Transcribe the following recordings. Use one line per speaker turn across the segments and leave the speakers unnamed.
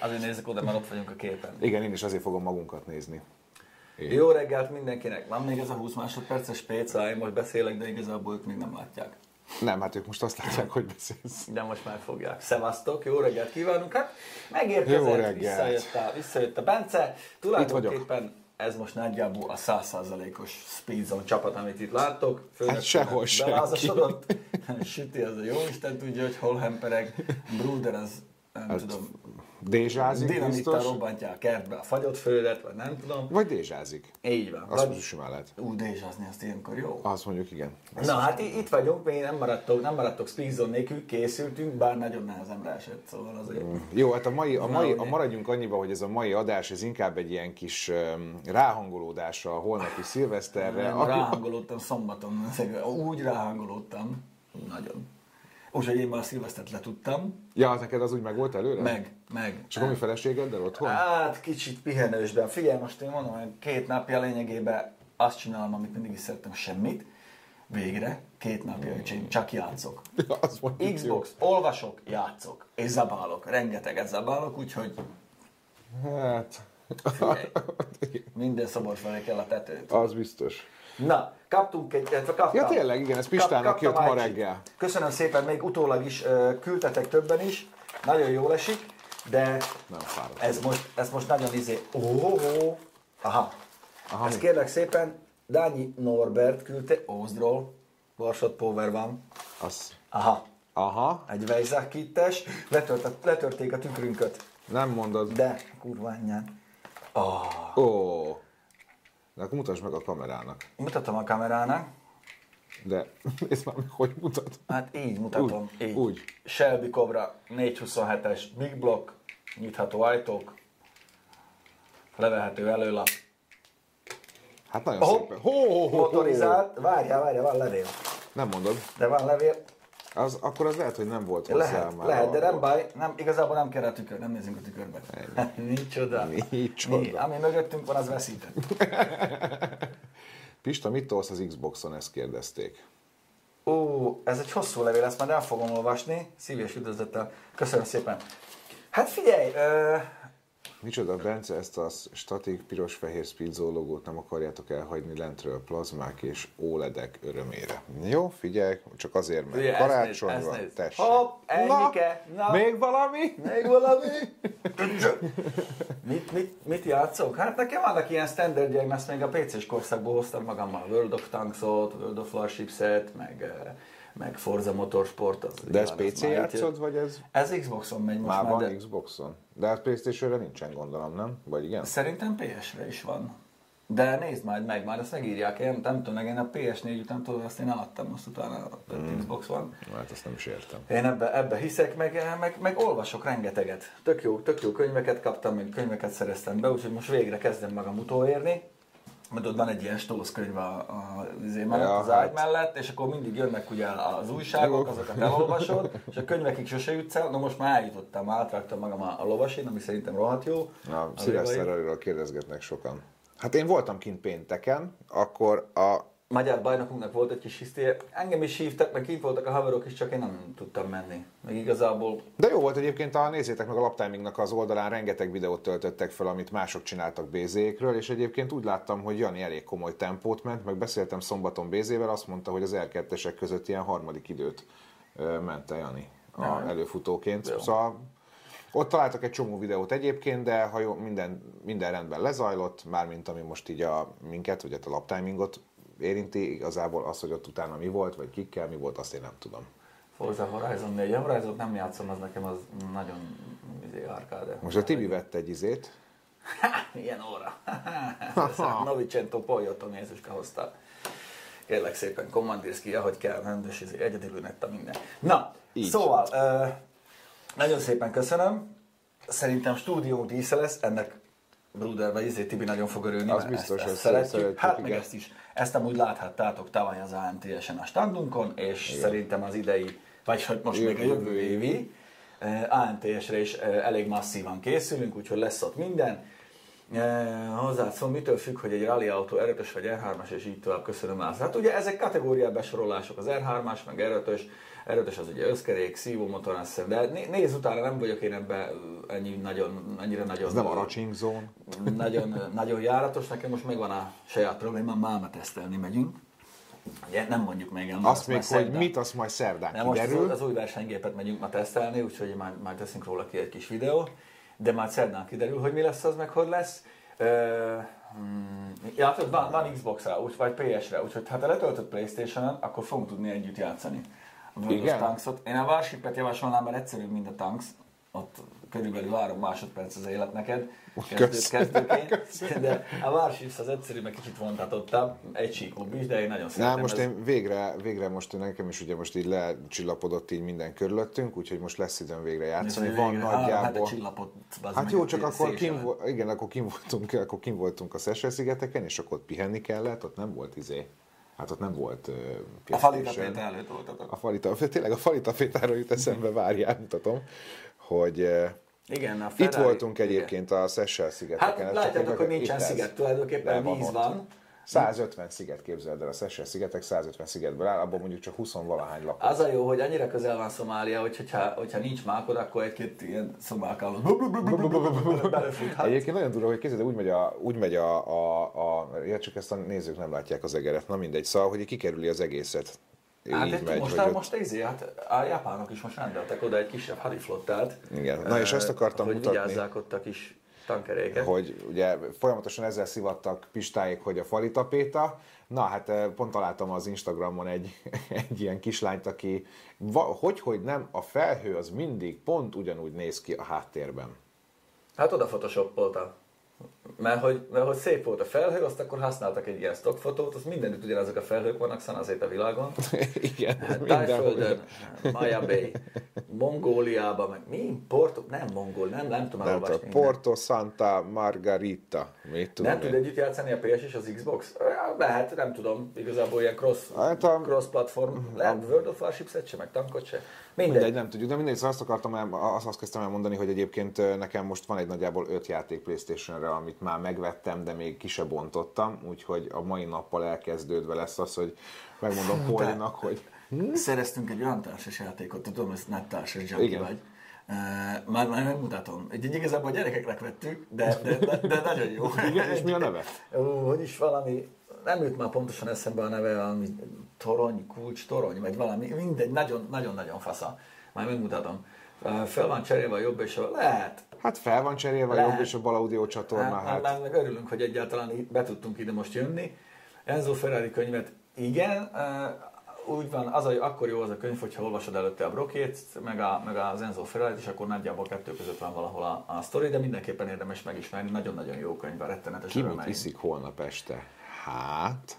Azért nézzük oda, mert ott vagyunk a képen.
Igen, én is azért fogom magunkat nézni.
Jó reggelt mindenkinek! Van még ez a 20 másodperces péca, én most beszélek, de igazából ők még nem látják.
Nem, hát ők most azt látják, hogy beszélsz.
De most már fogják. Szevasztok, jó reggelt kívánunk! Hát
Jó
megérkezett,
reggelt.
visszajött a, visszajött a Bence. Tulajdonképpen ez most nagyjából a 100%-os speedzone csapat, amit itt láttok. Főnök
Hát sehol
belázasodott. Süti az a jó Isten tudja, hogy hol hempereg. Bruder az nem
Hát,
tudom,
Dézsázik
dinamittal robbantja a kertbe a fagyott földet, vagy nem tudom.
Vagy dézsázik.
Így van.
Azt
Vagy-
simán lehet.
Ú, dézsázni azt ilyenkor jó.
Azt mondjuk, igen.
Na hát itt vagyunk, még nem maradtok, nem maradtok speedzone nélkül, készültünk, bár nagyon nehezemre esett, szóval azért.
Jó, hát a mai, a mai, a maradjunk annyiba, hogy ez a mai adás, ez inkább egy ilyen kis um, ráhangolódás a holnapi szilveszterre.
Nem, ráhangolódtam szombaton, úgy ráhangolódtam, nagyon. Úgyhogy én már a szilvesztert letudtam,
Ja, az neked az úgy meg volt előre?
meg, meg.
És akkor mi feleségeddel otthon?
Hát kicsit pihenősben. Figyelj, most én mondom, hogy két napja lényegében azt csinálom, amit mindig is szerettem, semmit. Végre, két napja, hogy én csak játszok.
az mondjuk
Xbox, olvasok, játszok, és zabálok, rengeteget zabálok, úgyhogy
Jó. Hát,
figyelj, minden szobor felé kell a tetőt.
az biztos.
Na, kaptunk egy, illetve kaptam.
Ja, tényleg, igen, ez Pistának jött ma reggel.
Köszönöm szépen, még utólag is küldtetek többen is, nagyon jól esik, de
Nem fáradt.
ez most, ez most nagyon izé, ó, oh, oh. aha,
Aha, mi?
kérlek szépen, Dányi Norbert küldte, Ózdról, Varsot Power van,
Az.
aha,
Aha,
egy Weizsäck kittes, letört, letörték a tükrünköt,
nem mondod.
de kurva anyján. Oh.
Ó. De akkor mutasd meg a kamerának.
Mutatom a kamerának,
De nézd már hogy mutat.
Hát így mutatom.
Úgy,
így.
úgy.
Shelby Cobra 427-es Big Block, nyitható ajtók, levehető előlap,
Hát nagyon
Hopp.
szépen. Hó, hó, hó, hó.
motorizált, várjál, várjál, van levél.
Nem mondod.
De van levél,
Az, akkor az lehet, hogy nem volt hozzá
lehet,
már.
lehet, de nem baj, nem, igazából nem kell a tükör, nem nézzünk a tükörbe. Nincs oda.
Nincs
Mi, ami mögöttünk van, az veszített.
Pista, mit tolsz az Xboxon, ezt kérdezték.
Ó, ez egy hosszú levél, ezt majd el fogom olvasni. Szíves üdvözlettel. Köszönöm szépen. Hát figyelj, ö,
Micsoda, Bence, ezt a statik piros-fehér speedzó logót nem akarjátok elhagyni lentről plazmák és OLED-ek örömére. Jó, figyelj, csak azért, mert
Ugye,
karácsony
nézd, ezt
van,
nézd.
tessék.
Hopp, ennyike,
Na,
na.
még valami?
Még valami? mit, mit, mit játszok? Hát nekem vannak ilyen standardjeim, ezt még a PC-s korszakból hoztam magammal. World of Tanksot, World of Warshipset, meg, eh, meg Forza Motorsport. Az
De ez PC játszod, vagy ez
Ez Xboxon megy most
már
már,
van
de
Xboxon? De hát Playstation-re nincsen gondolom, nem? Vagy igen?
szerintem PS-re is van. De nézd majd meg, már ezt megírják, én nem tudom, én a PS4 után tudod, azt én eladtam, most utána a
Mm.
Xbox van.
Hát ezt nem is értem.
Én ebbe, ebbe hiszek, meg, meg, meg olvasok rengeteget. Tök jó, tök jó könyveket kaptam, meg könyveket szereztem be, úgyhogy most végre kezdem magam utolérni. Mert ott van egy ilyen stósz könyv a, a, izé mellett,
Ja,
az ágy
hát.
mellett, és akkor mindig jönnek ugye az újságok, azokat elolvasod, és a könyvekig sose jutsz el. Na most már eljutottam, átraktam magam a, a lovasin, ami szerintem rohadt jó.
A
A
Szilveszterről kérdezgetnek sokan. Hát én voltam kint pénteken, akkor a
magyar bajnokunknak volt egy kis hisztéje. Engem is hívtak, meg kint voltak a haverok is, csak én nem tudtam menni. Meg igazából
De jó volt egyébként, a, nézzétek meg a Laptimingnak az oldalán, rengeteg videót töltöttek fel, amit mások csináltak BZ-kről, és egyébként úgy láttam, hogy Jani elég komoly tempót ment, meg beszéltem szombaton BZ-vel, azt mondta, hogy az L2-esek között ilyen harmadik időt ment a Jani a előfutóként.
Jó.
Szóval ott találtak egy csomó videót egyébként, de ha jó, minden, minden rendben lezajlott, mármint ami most így a minket, vagy hát a laptimingot érinti, igazából az, hogy ott utána mi volt, vagy kikkel mi volt, azt én nem tudom.
Forza Horizon 4. A Horizon nem játszom, az nekem az nagyon izé, arcade.
Most a Tibi vett egy izét,
Milyen óra. Novicento Polyotto Jézuska hozta. Kérlek szépen, kommandírszki, ahogy kell, rendes, izé, egyedül netta minden. Na,
Így.
szóval, ö, nagyon szépen köszönöm. Szerintem stúdió dísze lesz, ennek Bruder vagy izé Tibi nagyon fog örülni,
Az biztos,
ezt, ezt szeretjük.
szeretjük,
Hát meg
igen.
ezt is. Ezt amúgy láthattátok tavaly az ANTS-en a standunkon, és szerintem az idei, vagy hogy most még a jövő évi, eh, ANTS-re is eh, elég masszívan készülünk, úgyhogy lesz ott minden. Eh, Hozzád szól, mitől függ, hogy egy rally autó R5-ös vagy R3-as, és így tovább köszönöm már. Hát ugye ezek kategóriá besorolások, az R3-as, meg R5-ös, erőtös az ugye összkerék, szívómotor, azt hiszem, de né- nézz utána, nem vagyok én ebben ennyi nagyon, annyira nagyon...
Ez nem a racing zone.
Nagyon, nagyon járatos, nekem most megvan a saját problémám, máma tesztelni megyünk. Ugye nem mondjuk még el.
Azt még, hogy mit, azt majd szerdán
nem, most
kiderül.
az, az új versenygépet megyünk ma tesztelni, úgyhogy már, már teszünk róla ki egy kis videó, de már szerdán kiderül, hogy mi lesz az, meg hogy lesz. Uh, Hmm, ja, tudod, van, van Xbox-ra, úgy, vagy PS-re, úgyhogy hát ha letöltött Playstation-on, akkor fogunk tudni együtt játszani. A
Igen?
Tanks-ot. Én a Warship-et javasolnám, mert egyszerűbb, mint a Tanks. Ott körülbelül három másodperc az élet neked, kezdő,
Kösz.
kezdőként. De a Warships az egyszerűbb, meg kicsit vontatottabb, egy síkúbb is, de én nagyon
Na,
szeretem.
most
ez-
én végre, végre most nekem is ugye most így lecsillapodott így minden körülöttünk, úgyhogy most lesz időm végre játszani.
Ez
Van
végre hetet
nagyjából...
csillapot, bazd
Hát
meg,
jó, csak akkor kim, vo- igen, akkor kim voltunk, akkor kim voltunk a Seychelles szigeteken, és akkor ott pihenni kellett, ott nem volt izé. Hát ott nem volt uh,
A falitapét előtt voltatok.
A falita, tényleg a falitapétáról jut eszembe, várjál, mutatom, hogy uh,
Igen, a
itt
Ferrari-
voltunk
igen.
egyébként a Seychelles szigeteken.
Hát látjátok, hogy nincsen
itt
sziget, tulajdonképpen víz
ott.
van.
150 sziget képzeld el, a Seychelles szigetek 150 szigetből áll, abban mondjuk csak 20 valahány lakó.
Az a jó, hogy annyira közel van Szomália, hogy hogyha, hogyha nincs mákod, akkor egy-két ilyen szomálkáló belefuthat.
Egyébként nagyon durva, hogy képzeld, úgy megy a, úgy megy a, a, a, ja, csak ezt a nézők nem látják az egeret, na mindegy, szóval, hogy kikerüli az egészet.
Hát
Így
egy,
megy,
most,
ott-
most izé, hát a japánok is most rendeltek oda egy kisebb hadiflottát.
Igen. Na, és ezt
eh,
akartam
hogy
mutatni.
vigyázzák ott a kis tankeréket.
hogy ugye folyamatosan ezzel szivattak Pistáig, hogy a fali tapéta. Na hát eh, pont találtam az Instagramon egy, egy ilyen kislányt, aki hogy, hogy nem, a felhő az mindig pont ugyanúgy néz ki a háttérben.
Hát oda photoshopolta. Mert hogy, mert hogy szép volt a felhő, azt akkor használtak egy ilyen stockfotót, az mindenütt ugyanazok a felhők vannak szanaszét a világon.
Igen,
Hát. Tájföldön, Maya Bay, Mongóliában, meg mi? Porto, nem mongol, nem, nem tudom
Nem
elolvasni.
tudom, Porto Santa Margarita, mit tudom
Nem tud
én.
együtt játszani a PS és az Xbox? Lehet, nem tudom, igazából ilyen cross,
Hát a-
cross platform. Lehet World of Warships-et se, meg tankot se. Mindegy.
Mindegy, nem tudjuk, de mindegy, szóval azt akartam el, azt, azt kezdtem elmondani, hogy egyébként nekem most van egy nagyjából öt játék Playstation-re, amit már megvettem, de még ki se bontottam, úgyhogy a mai nappal elkezdődve lesz az, hogy megmondom Polinak, hogy
Szereztünk egy olyan társas játékot, tudom, hogy net társas junkie vagy. Már, már megmutatom. Egy, egy igazából a gyerekeknek vettük, de, de, de, de nagyon jó.
Igen, és mi a neve?
Ó, hogy is valami, nem jut már pontosan eszembe a neve, valami torony, kulcs, torony, vagy valami, mindegy, nagyon, nagyon-nagyon fasza. Már megmutatom. Fel van cserélve a jobb és a... Lehet.
Hát fel van cserélve a
Lehet.
jobb és a bal audio csatorna,
Hát,
hát,
hát. Meg örülünk, hogy egyáltalán be tudtunk ide most jönni. Enzo Ferrari könyvet, igen, úgy van, az, hogy akkor jó az a könyv, hogyha olvasod előtte a brokét, meg, a, meg az Enzo Ferrari, és akkor nagyjából kettő között van valahol a, a sztori, de mindenképpen érdemes megismerni, nagyon-nagyon jó könyv, a rettenetes
ki mit iszik holnap este? Hát,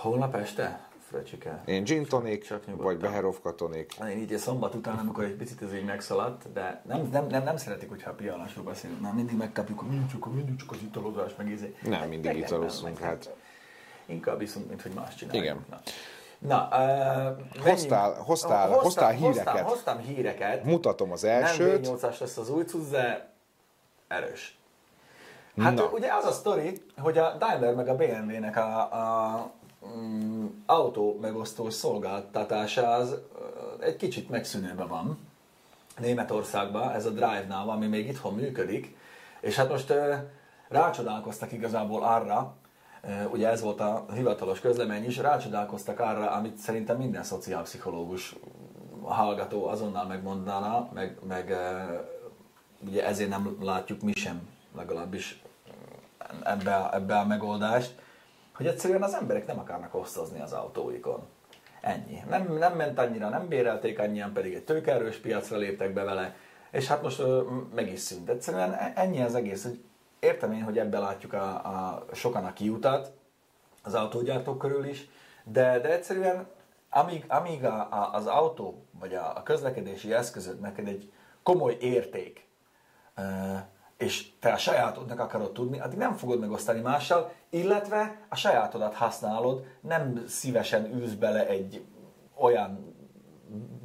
Holnap este? Fröcsike.
én gin tonic,
Csak nyugodtan.
vagy Beherovka tonic.
Én így a szombat után, amikor egy picit ez így megszaladt, de nem, nem, nem, nem szeretik, hogyha a pialásról beszélünk. Már mindig megkapjuk, hogy mindig csak, mindig csak az italozás, meg izé.
Nem, mindig
Meg-
italozunk,
meg-
hát.
Inkább iszunk, mint hogy más csináljuk.
Igen.
Na, Na uh,
Hoztál- hoztál- hoztál híreket.
Hoztam, hoztam híreket.
Mutatom az
Nem
elsőt.
V8-as lesz az új cucc, de erős. Hát
Na.
ugye az a sztori, hogy a Daimler meg a BMW-nek a, a mm, autó megosztó szolgáltatása az egy kicsit megszűnőben van. Németországban, ez a Drive Now, ami még itthon működik, és hát most rácsodálkoztak igazából arra, ugye ez volt a hivatalos közlemény is, rácsodálkoztak arra, amit szerintem minden szociálpszichológus hallgató azonnal megmondaná, meg, meg ugye ezért nem látjuk mi sem legalábbis ebbe a, ebbe a megoldást, hogy egyszerűen az emberek nem akarnak osztozni az autóikon. Ennyi. Nem, nem ment annyira, nem bérelték annyian, pedig egy tőkerős piacra léptek be vele, és hát most ö, meg is szűnt. Egyszerűen e- ennyi az egész, hogy értem én, hogy ebbe látjuk a, a, sokan a kiutat, az autógyártók körül is, de, de egyszerűen amíg, amíg a, a, az autó vagy a, a közlekedési eszközök neked egy komoly érték, ö, és te a sajátodnak akarod tudni, addig nem fogod megosztani mással, illetve a sajátodat használod, nem szívesen ülsz bele egy olyan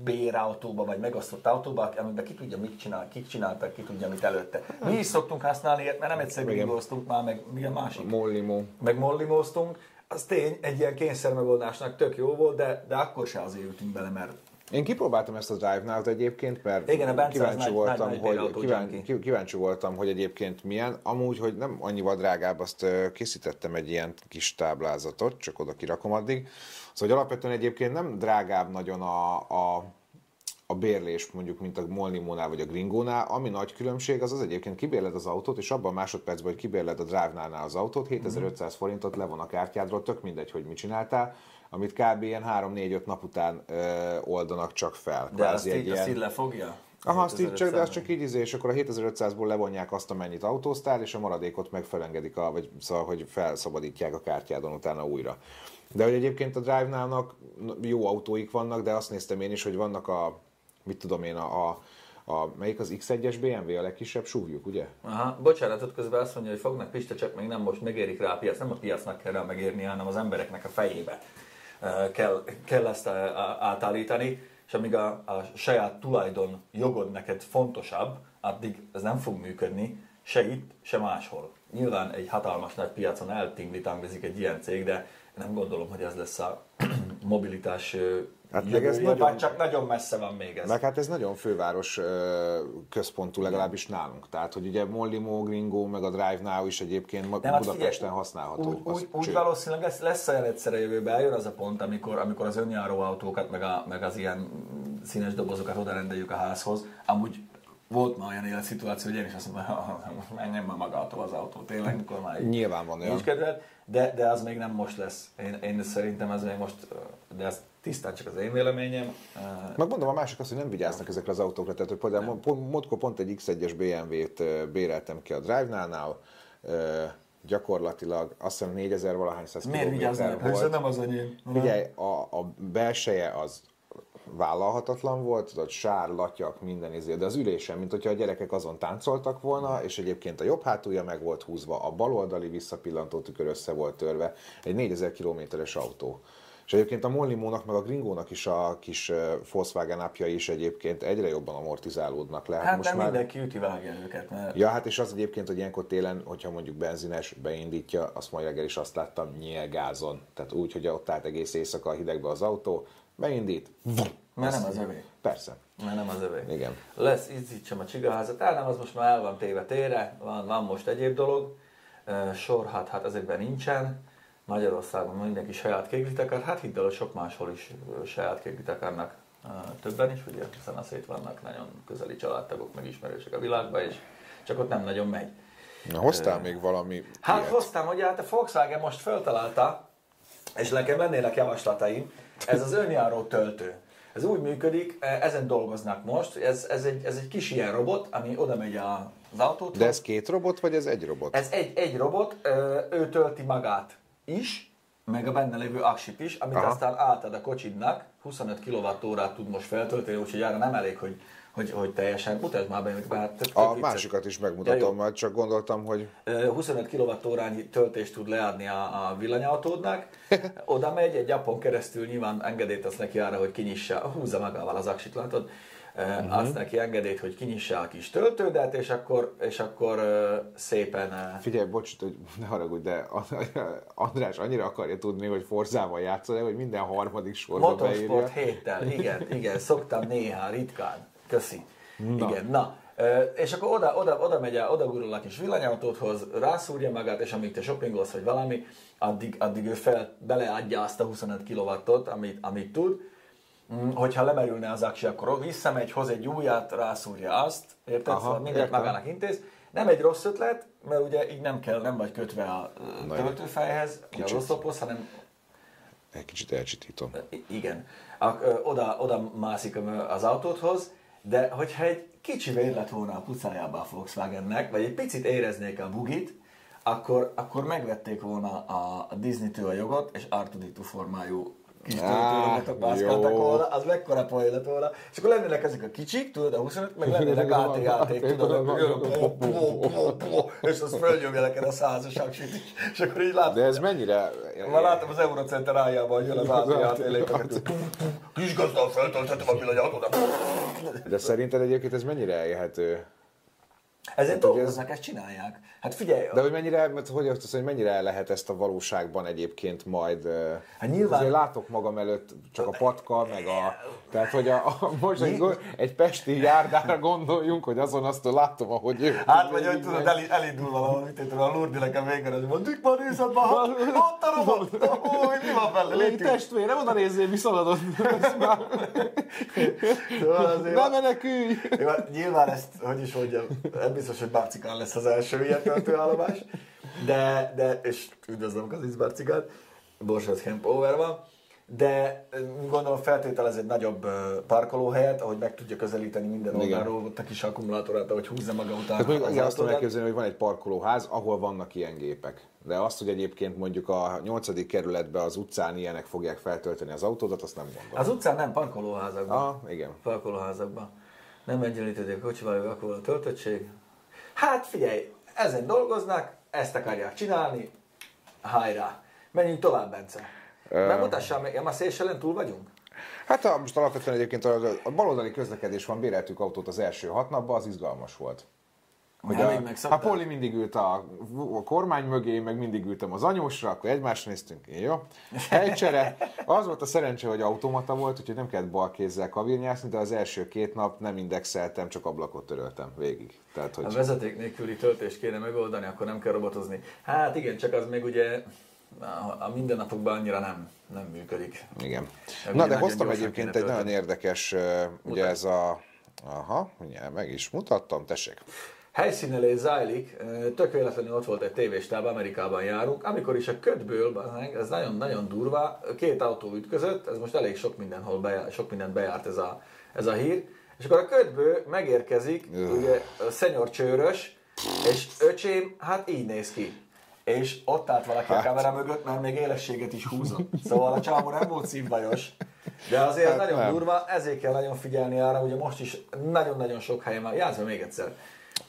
bérautóba, vagy megosztott autóba, amiben ki tudja, mit csinál, kik csináltak, ki tudja, mit előtte. Mi is szoktunk használni, mert nem egyszer végigoztunk már, meg mi a másik
Mollimó.
meg mollimóztunk, az tény, egy ilyen kényszer megoldásnak tök jó volt, de, de akkor se azért ültünk bele, mert
Én kipróbáltam ezt a Drive-nál egyébként, mert
Igen, a Bence
kíváncsi,
nagy-
voltam,
nagy- nagy
hogy,
autó
kíván,
junkie.
ki- kíváncsi voltam, hogy egyébként milyen. Amúgy, hogy nem annyival drágább, azt készítettem egy ilyen kis táblázatot, csak oda kirakom addig. Szóval alapvetően egyébként nem drágább nagyon a, a a bérlés mondjuk, mint a Molnimónál vagy a Gringónál, ami nagy különbség, az az egyébként kibérled az autót, és abban a másodpercben, hogy kibérled a Drive-nál az autót, 7500 forintot levon a kártyádról, tök mindegy, hogy mit csináltál, amit kb. ilyen 3-4-5 nap után ö, oldanak csak fel.
De azt így, azt így lefogja?
Aha, azt így csak, de az
7500?
csak így izé, és akkor a 7500-ból levonják azt, amennyit autóztál, és a maradékot meg felengedik, a, vagy szóval, hogy felszabadítják a kártyádon utána újra. De hogy egyébként a Drive-nálnak jó autóik vannak, de azt néztem én is, hogy vannak a, mit tudom én, a, a, a melyik az X1-es BMW, a legkisebb súlyuk, ugye?
Aha, bocsánatot közben azt mondja, hogy fognak Pista, csak még nem most megérik rá a piac, nem a piacnak kell rá megérni, hanem az embereknek a fejébe kell, kell ezt átállítani, és amíg a, a saját tulajdon jogod neked fontosabb, addig ez nem fog működni, se itt, se máshol. Nyilván egy hatalmas nagy piacon eltinglitangozik egy ilyen cég, de nem gondolom, hogy ez lesz a mobilitás
Hát
hát
meg ez
jövője,
nagyon-
csak nagyon messze van még ez.
Meg hát ez nagyon főváros központú legalábbis nálunk. Tehát, hogy ugye Mollimo, Gringo, meg a Drive Now is egyébként
Nem, hát
Budapesten
figyelj,
használható.
Úgy, úgy, úgy valószínűleg lesz, lesz olyan egyszer a jövőben, eljön az a pont, amikor, amikor az önjáró autókat, meg, a, meg az ilyen színes dobozokat oda rendeljük a házhoz. Amúgy volt már olyan életszituáció, hogy én is azt mondom, hogy menjen már magától az autó, tényleg, mikor már
Nyilván van olyan.
kedved, de, de az még nem most lesz. Én, én szerintem ez még most, de ez tisztán csak az én véleményem.
Meg mondom, a másik az, hogy nem vigyáznak ezekre az autókra. Tehát, hogy például pont, múltkor pont egy X1-es BMW-t ö, béreltem ki a Drive-nál, ö, gyakorlatilag azt hiszem 4000 valahány száz
Miért vigyáznak?
volt.
nem az enyém.
Figyelj, a, a belseje az vállalhatatlan volt, tudod, sár, latyak, minden izé, de az ülésen, mint hogyha a gyerekek azon táncoltak volna, és egyébként a jobb hátulja meg volt húzva, a baloldali visszapillantó tükör össze volt törve, egy 4000 kilométeres autó. És egyébként a Mollimónak meg a Gringónak is a kis Volkswagen apjai is egyébként egyre jobban amortizálódnak le.
Hát nem mindenki üti vágja őket, mert
Ja, hát és az egyébként, hogy ilyenkor télen, hogyha mondjuk benzines beindítja, azt ma reggel is azt láttam nyilgázon. Tehát úgy, hogy ott állt egész éjszaka a hidegbe az autó, beindít,
mert nem az övé.
Persze.
Mert nem az övé.
Igen.
Lesz, izzítsam a csigaházat. Hát nem, az most már el van téve tére, van, van most egyéb dolog. Ö, Sor, hát, hát ezekben nincsen. Magyarországon mindenki saját kéglit akar. Hát hidd el, hogy sok máshol is saját. Ö, Többen is, ugye, hiszen a szét vannak nagyon közeli családtagok, meg ismerősök a világban, és csak ott nem nagyon megy.
Na, hoztál még valami
Hát
ilyet?
hoztam, hogy hát a Volkswagen most föltalálta, és nekem lennének javaslataim, ez az önjáró töltő. Ez úgy működik, ezen dolgoznak most, ez, ez, egy, ez egy kis ilyen robot, ami oda megy az autót.
De ez két robot, vagy ez egy robot?
Ez egy, egy robot, ő tölti magát is, meg a benne lévő aksit is, amit
Aha.
Aztán átad a kocsidnak, 25 kWh tud most feltölteni, úgyhogy arra nem elég, hogy, hogy, hogy teljesen, mutasd már be, bár tök- tök
A
vicces.
másikat is
Ja,
megmutatom, majd csak gondoltam, hogy
Ö, 25 kWh töltést tud leadni a, a villanyautódnak, oda megy, egy appon keresztül nyilván engedélyt azt neki arra, hogy kinyissa, húzza magával az aksit, látod? Uh-huh. Azt neki engedélyt, hogy kinyissa a kis töltődet, és akkor, és akkor ö, szépen... ö,
figyelj, bocs, hogy ne haragudj, de András annyira akarja tudni, hogy Forzával játszol hogy minden harmadik sorba
Motorsport
beírja.
héttel, igen, igen, szoktam néha, ritkán. Köszi. Na. Igen, na. És akkor oda, oda, oda megy, el, oda gurul a kis villanyautódhoz, rászúrja magát, és amíg te shoppingolsz, vagy valami, addig, addig ő fel, beleadja azt a 25 kW-ot, amit, amit tud. Mm, Hogyha lemerülne az aksi, akkor visszamegy, hoz egy újat, rászúrja azt, érted?
Aha,
szóval mindent magának intéz. Nem egy rossz ötlet, mert ugye így nem kell, nem vagy kötve a töltőfejhez, a oszlophoz, hanem
Egy kicsit elcsitítom.
Igen. A, ö, oda, oda mászik az autódhoz, de hogyha egy kicsi lett volna a pucájába a Volkswagennek, vagy egy picit éreznék a bugit, akkor, akkor megvették volna a, Disney-től a jogot, és R2D2 formájú kis töltőrobotok mászkáltak volna, az mekkora poén lett volna. És akkor lennének ezek a kicsik, tudod, a 25, meg lennének AT-AT, tudod, és az fölnyomja neked a százas aksit is. És akkor így látod,
De ez mennyire...
már látom az Eurocenter hogy jön az lépeket. Kis gazdal feltöltöttem a villanyautódat.
De szerinted egyébként ez mennyire elérhető
Ezért dolgoznak, ezt csinálják. Hát figyelj,
De hogy mennyire, mert hogy azt hogy mennyire lehet ezt a valóságban egyébként majd...
Hát
Hát
nyilván-
Azért látok magam előtt csak a patka, meg a... Tehát, hogy a, a most egy, egy pesti járdára gondoljunk, hogy azon azt látom, ahogy ő...
Hát vagy hogy tudod, el, elindul mint tudom, a Lurdi nekem végre, hogy mondjuk már nézed már, ott a robot, mi van vele,
Légy
lépjünk.
testvére, oda nézzél, mi szaladod.
Szóval azért-
Ne menekülj!
Jó, hát nyilván ezt, hogy is mondjam, biztos, hogy Bárcikán lesz az első ilyen töltőállomás, de, de és üdvözlöm Kazic Bárcikát, Borsod Hemp Over van, de gondolom feltételez egy nagyobb parkolóhelyet, ahogy meg tudja közelíteni minden oldalról, ott a kis akkumulátorát, ahogy húzza maga után
Tehát mondjuk
az
azt tudom elképzelni, hogy van egy parkolóház, ahol vannak ilyen gépek. De azt, hogy egyébként mondjuk a 8. kerületben az utcán ilyenek fogják feltölteni az autódat, azt nem gondolom.
Az utcán nem, parkolóházakban.
Ah, igen.
parkolóházakban. Nem egyenlítették a kocsival, hogy akkor a töltöttség. Hát figyelj, ezen dolgoznak, ezt akarják csinálni, hajrá. Menjünk tovább, Bence. Megmutassál meg, ja, már Szélselen túl vagyunk?
Hát a, most alapvetően egyébként a, a baloldali közlekedés van, béreltük autót az első hat napban, az izgalmas volt. Hogy
Nem,
a,
megszoktál?
ha Poli mindig ült a, a kormány mögé, én meg mindig ültem az anyósra, akkor egymásra néztünk, én jó. Helycsere. Az volt a szerencse, hogy automata volt, úgyhogy nem kellett bal kézzel kavirnyászni, de az első két nap nem indexeltem, csak ablakot töröltem végig. Tehát,
A
hogy
vezeték nélküli töltést kéne megoldani, akkor nem kell robotozni. Hát igen, csak az még ugye a a mindennapokban annyira nem, nem működik.
igen.
Meg
Na, de hoztam egyébként egy nagyon érdekes, ö, ugye ez a, aha, mindjárt meg is mutattam, tessék.
Helyszínelés zajlik, tök véletlenül ott volt egy tévéstáb, Amerikában járunk, amikor is a ködből, ez nagyon-nagyon durva, két autó ütközött, ez most elég sok mindenhol bejár, sok mindent bejárt ez a, ez a hír, és akkor a ködből megérkezik, ugye a szenyor csőrös, és öcsém, hát így néz ki. És ott állt valaki a
Hát.
kamera mögött, mert még élességet is húzott. Szóval a csávó nem volt szívbajos. De azért
Hát
nagyon
nem.
durva, ezért kell nagyon figyelni arra, ugye most is nagyon-nagyon sok helyen van, játszva még egyszer.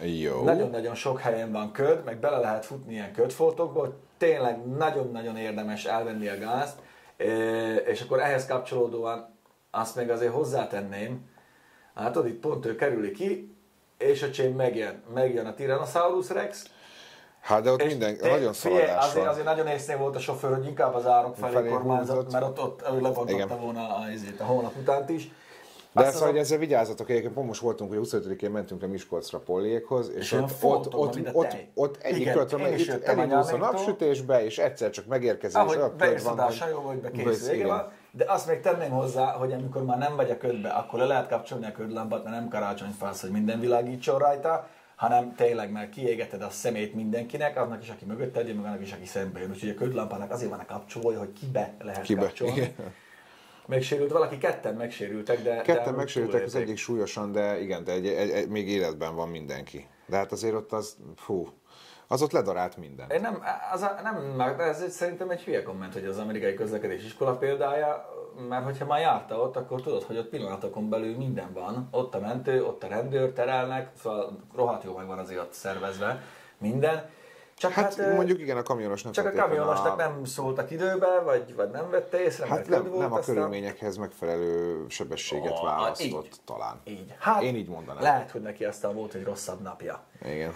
Jó.
Nagyon-nagyon sok helyen van köd, meg bele lehet futni ilyen ködfoltokba, tényleg nagyon-nagyon érdemes elvenni a gázt, és akkor ehhez kapcsolódóan azt meg azért hozzátenném, látod, itt pont ő kerüli ki, és a csém megjön, megjön a Tyrannosaurus Rex,
Hát de ott
és
minden,
té-
nagyon szaladás
azért,
van.
azért nagyon észnél volt a sofőr, hogy inkább az árok felé,
Felé
kormányzott, mert ott, ott
Igen.
volna a, a, a hónap utánt is.
De
Azt
ez, hogy ezzel vigyázzatok, egyébként pont most voltunk, hogy 25-én mentünk a Miskolcra Polliékhoz, és,
És
ott, ott, ott, ott, ott egyik
is
itt elindulsz a napsütésbe, és egyszer csak megérkezel,
Ahogy oda a sajóba, hogy bekész vége van. De azt még tenném hozzá, hogy amikor már nem vagy a ködbe, akkor le lehet kapcsolni a ködlámpát, mert nem karácsonyfász, hogy minden világítson rajta, hanem tényleg már kiégeted a szemét mindenkinek, annak is, aki mögötted jön, meg annak is, aki szembe jön. Úgyhogy a ködlámpának azért van a kapcsolója, hogy kibe lehet
Kibe,
kapcsolni.
igen.
Megsérült valaki, ketten megsérültek, de... de
Ketten
úgy
megsérültek, az egyik súlyosan, de igen, de egy, egy, egy, még életben van mindenki. De hát azért ott az, fú, az ott ledarált minden.
Én nem, az a, nem, ez szerintem egy hülye komment, hogy az amerikai közlekedés iskola példája, mert hogyha már járta ott, akkor tudod, hogy ott pillanatokon belül minden van. Ott a mentő, ott a rendőr, terelnek, szóval rohadt jó meg van azért ott szervezve minden. Csak
Hát,
hát,
mondjuk igen, a kamionos nem
csak a kamionosnak nem szóltak időbe, vagy, vagy nem vette észre,
Hát nem,
volt,
nem a körülményekhez megfelelő sebességet
Ó,
választott
így.
talán.
Így. Hát,
Én így mondanám.
Lehet, hogy neki aztán volt egy rosszabb napja.
Igen.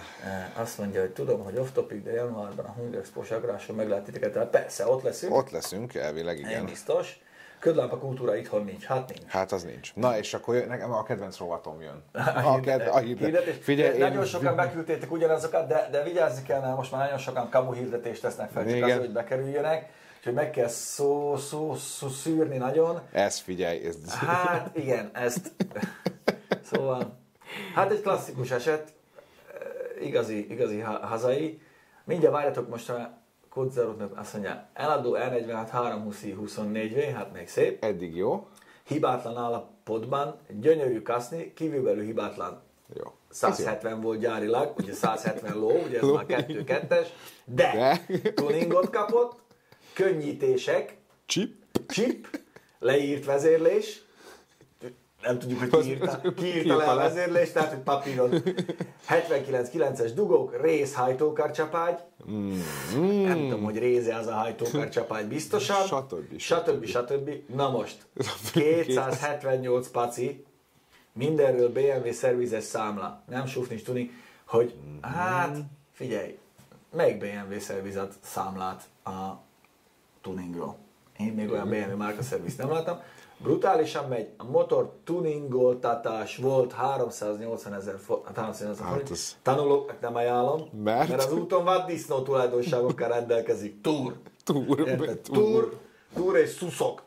Azt mondja, hogy tudom, hogy off topic, de januárban a Hungry Expo-s agráson meg lehet titeket, tehát persze, ott leszünk.
Ott leszünk, elvileg
Igen.
igen.
biztos. Ködlámpa kultúra itthon nincs, hát nincs.
Hát az nincs. Na és akkor jön, nekem a kedvenc rovatom jön.
A,
A, ked, a hirdet. Figyelj,
nagyon
én,
sokan beküldtétek ugyanazokat, de, de vigyázni kell, mert most már nagyon sokan kamu hirdetést tesznek fel, csak
Igen.
azért, hogy bekerüljenek. Úgyhogy meg kell szó, szó, szó, szűrni nagyon.
ez figyelj, ez,
Hát igen, ezt. Szóval, hát egy klasszikus eset, eh, igazi, igazi ha- hazai. Mindjárt várjatok most a Kodzarotnak azt mondja, eladó E46 320 24V, hát még szép.
eddig jó.
Hibátlan állapotban, gyönyörű kaszni, kívülbelül hibátlan.
Jó.
170 volt gyárilag, ugye 170 ló, ugye ez
Ló,
már 2-2-es, de,
De.
tuningot kapott, könnyítések,
Chip.
chip, leírt vezérlés, nem tudjuk, hogy ki írta, ki írta
írta
le a vezérlést, tehát hogy papíron 79-9-es dugók, rész hajtókarcsapágy,
Mm.
nem tudom, hogy réze az a hajtókarcsapágy biztosan,
Stb.
stb. stb. Na most, 278 paci, mindenről BMW szervizes számla, nem suf, nincs tudni, hogy hát figyelj, melyik BMW szervizet számlát a tuningról? Én még olyan BMW márka szervizt nem láttam. Brutálisan megy, a motor tuningoltatás volt 380 ezer fo- hát 380
Hát
forint.
ez-
Tanulóknak nem ajánlom,
Mert?
mert az úton vaddisznó tulajdonságokkal rendelkezik. Túr.
Túr, túr.
Túr, túr és szuszok.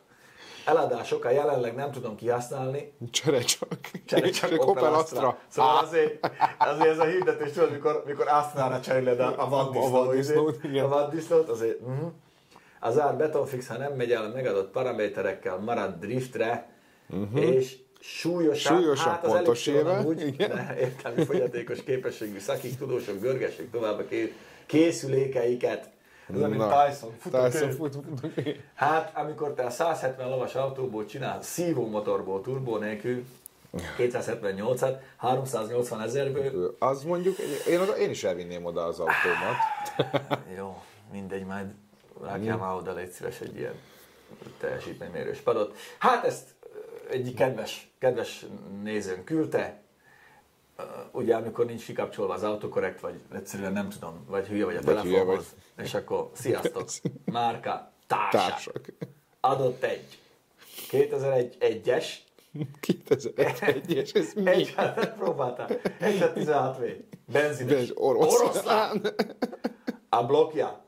Eladásokkal jelenleg nem tudom kihasználni,
Csere csak.
Csere csak Opel Astra.
Astra.
Szóval
Á,
azért, azért ez a hirdetés, tudod, mikor, mikor Astra-ra cseréled a, a
A
vaddisznót, izé, a vaddisznót, azért uh-huh. Az ár betonfix, ha nem megy el a megadott paraméterekkel, marad driftre, uh-huh. és súlyosan,
Súlyosan,
hát az
igen.
de értelmi fogyatékos képességű szakik, tudósok görgessék tovább a ké- készülékeiket. Ez
Na,
Tyson. futókő.
Tyson fut, fut, fut.
Hát, amikor te a 170 lovas autóból csinálsz szívó motorból, turbó nélkül, 278-at, 380 ezerből,
Az mondjuk, én, oda, én is elvinném oda az autómat.
jó, mindegy, majd rákjál már oda, légy szíves egy ilyen teljesítménymérős padot. Hát ezt egy kedves, kedves nézőn küldte, ugye amikor nincs kikapcsolva az autokorrekt, vagy egyszerűen nem tudom, vagy hülye vagy a
Vagy
telefonhoz, és akkor sziasztok, márka, társak.
Társak.
adott egy 2001-es,
2001 és ez mi?
egy, hát próbáltál, 1.16 V, benzines,
Benz- orosz.
oroszlán, a blokja,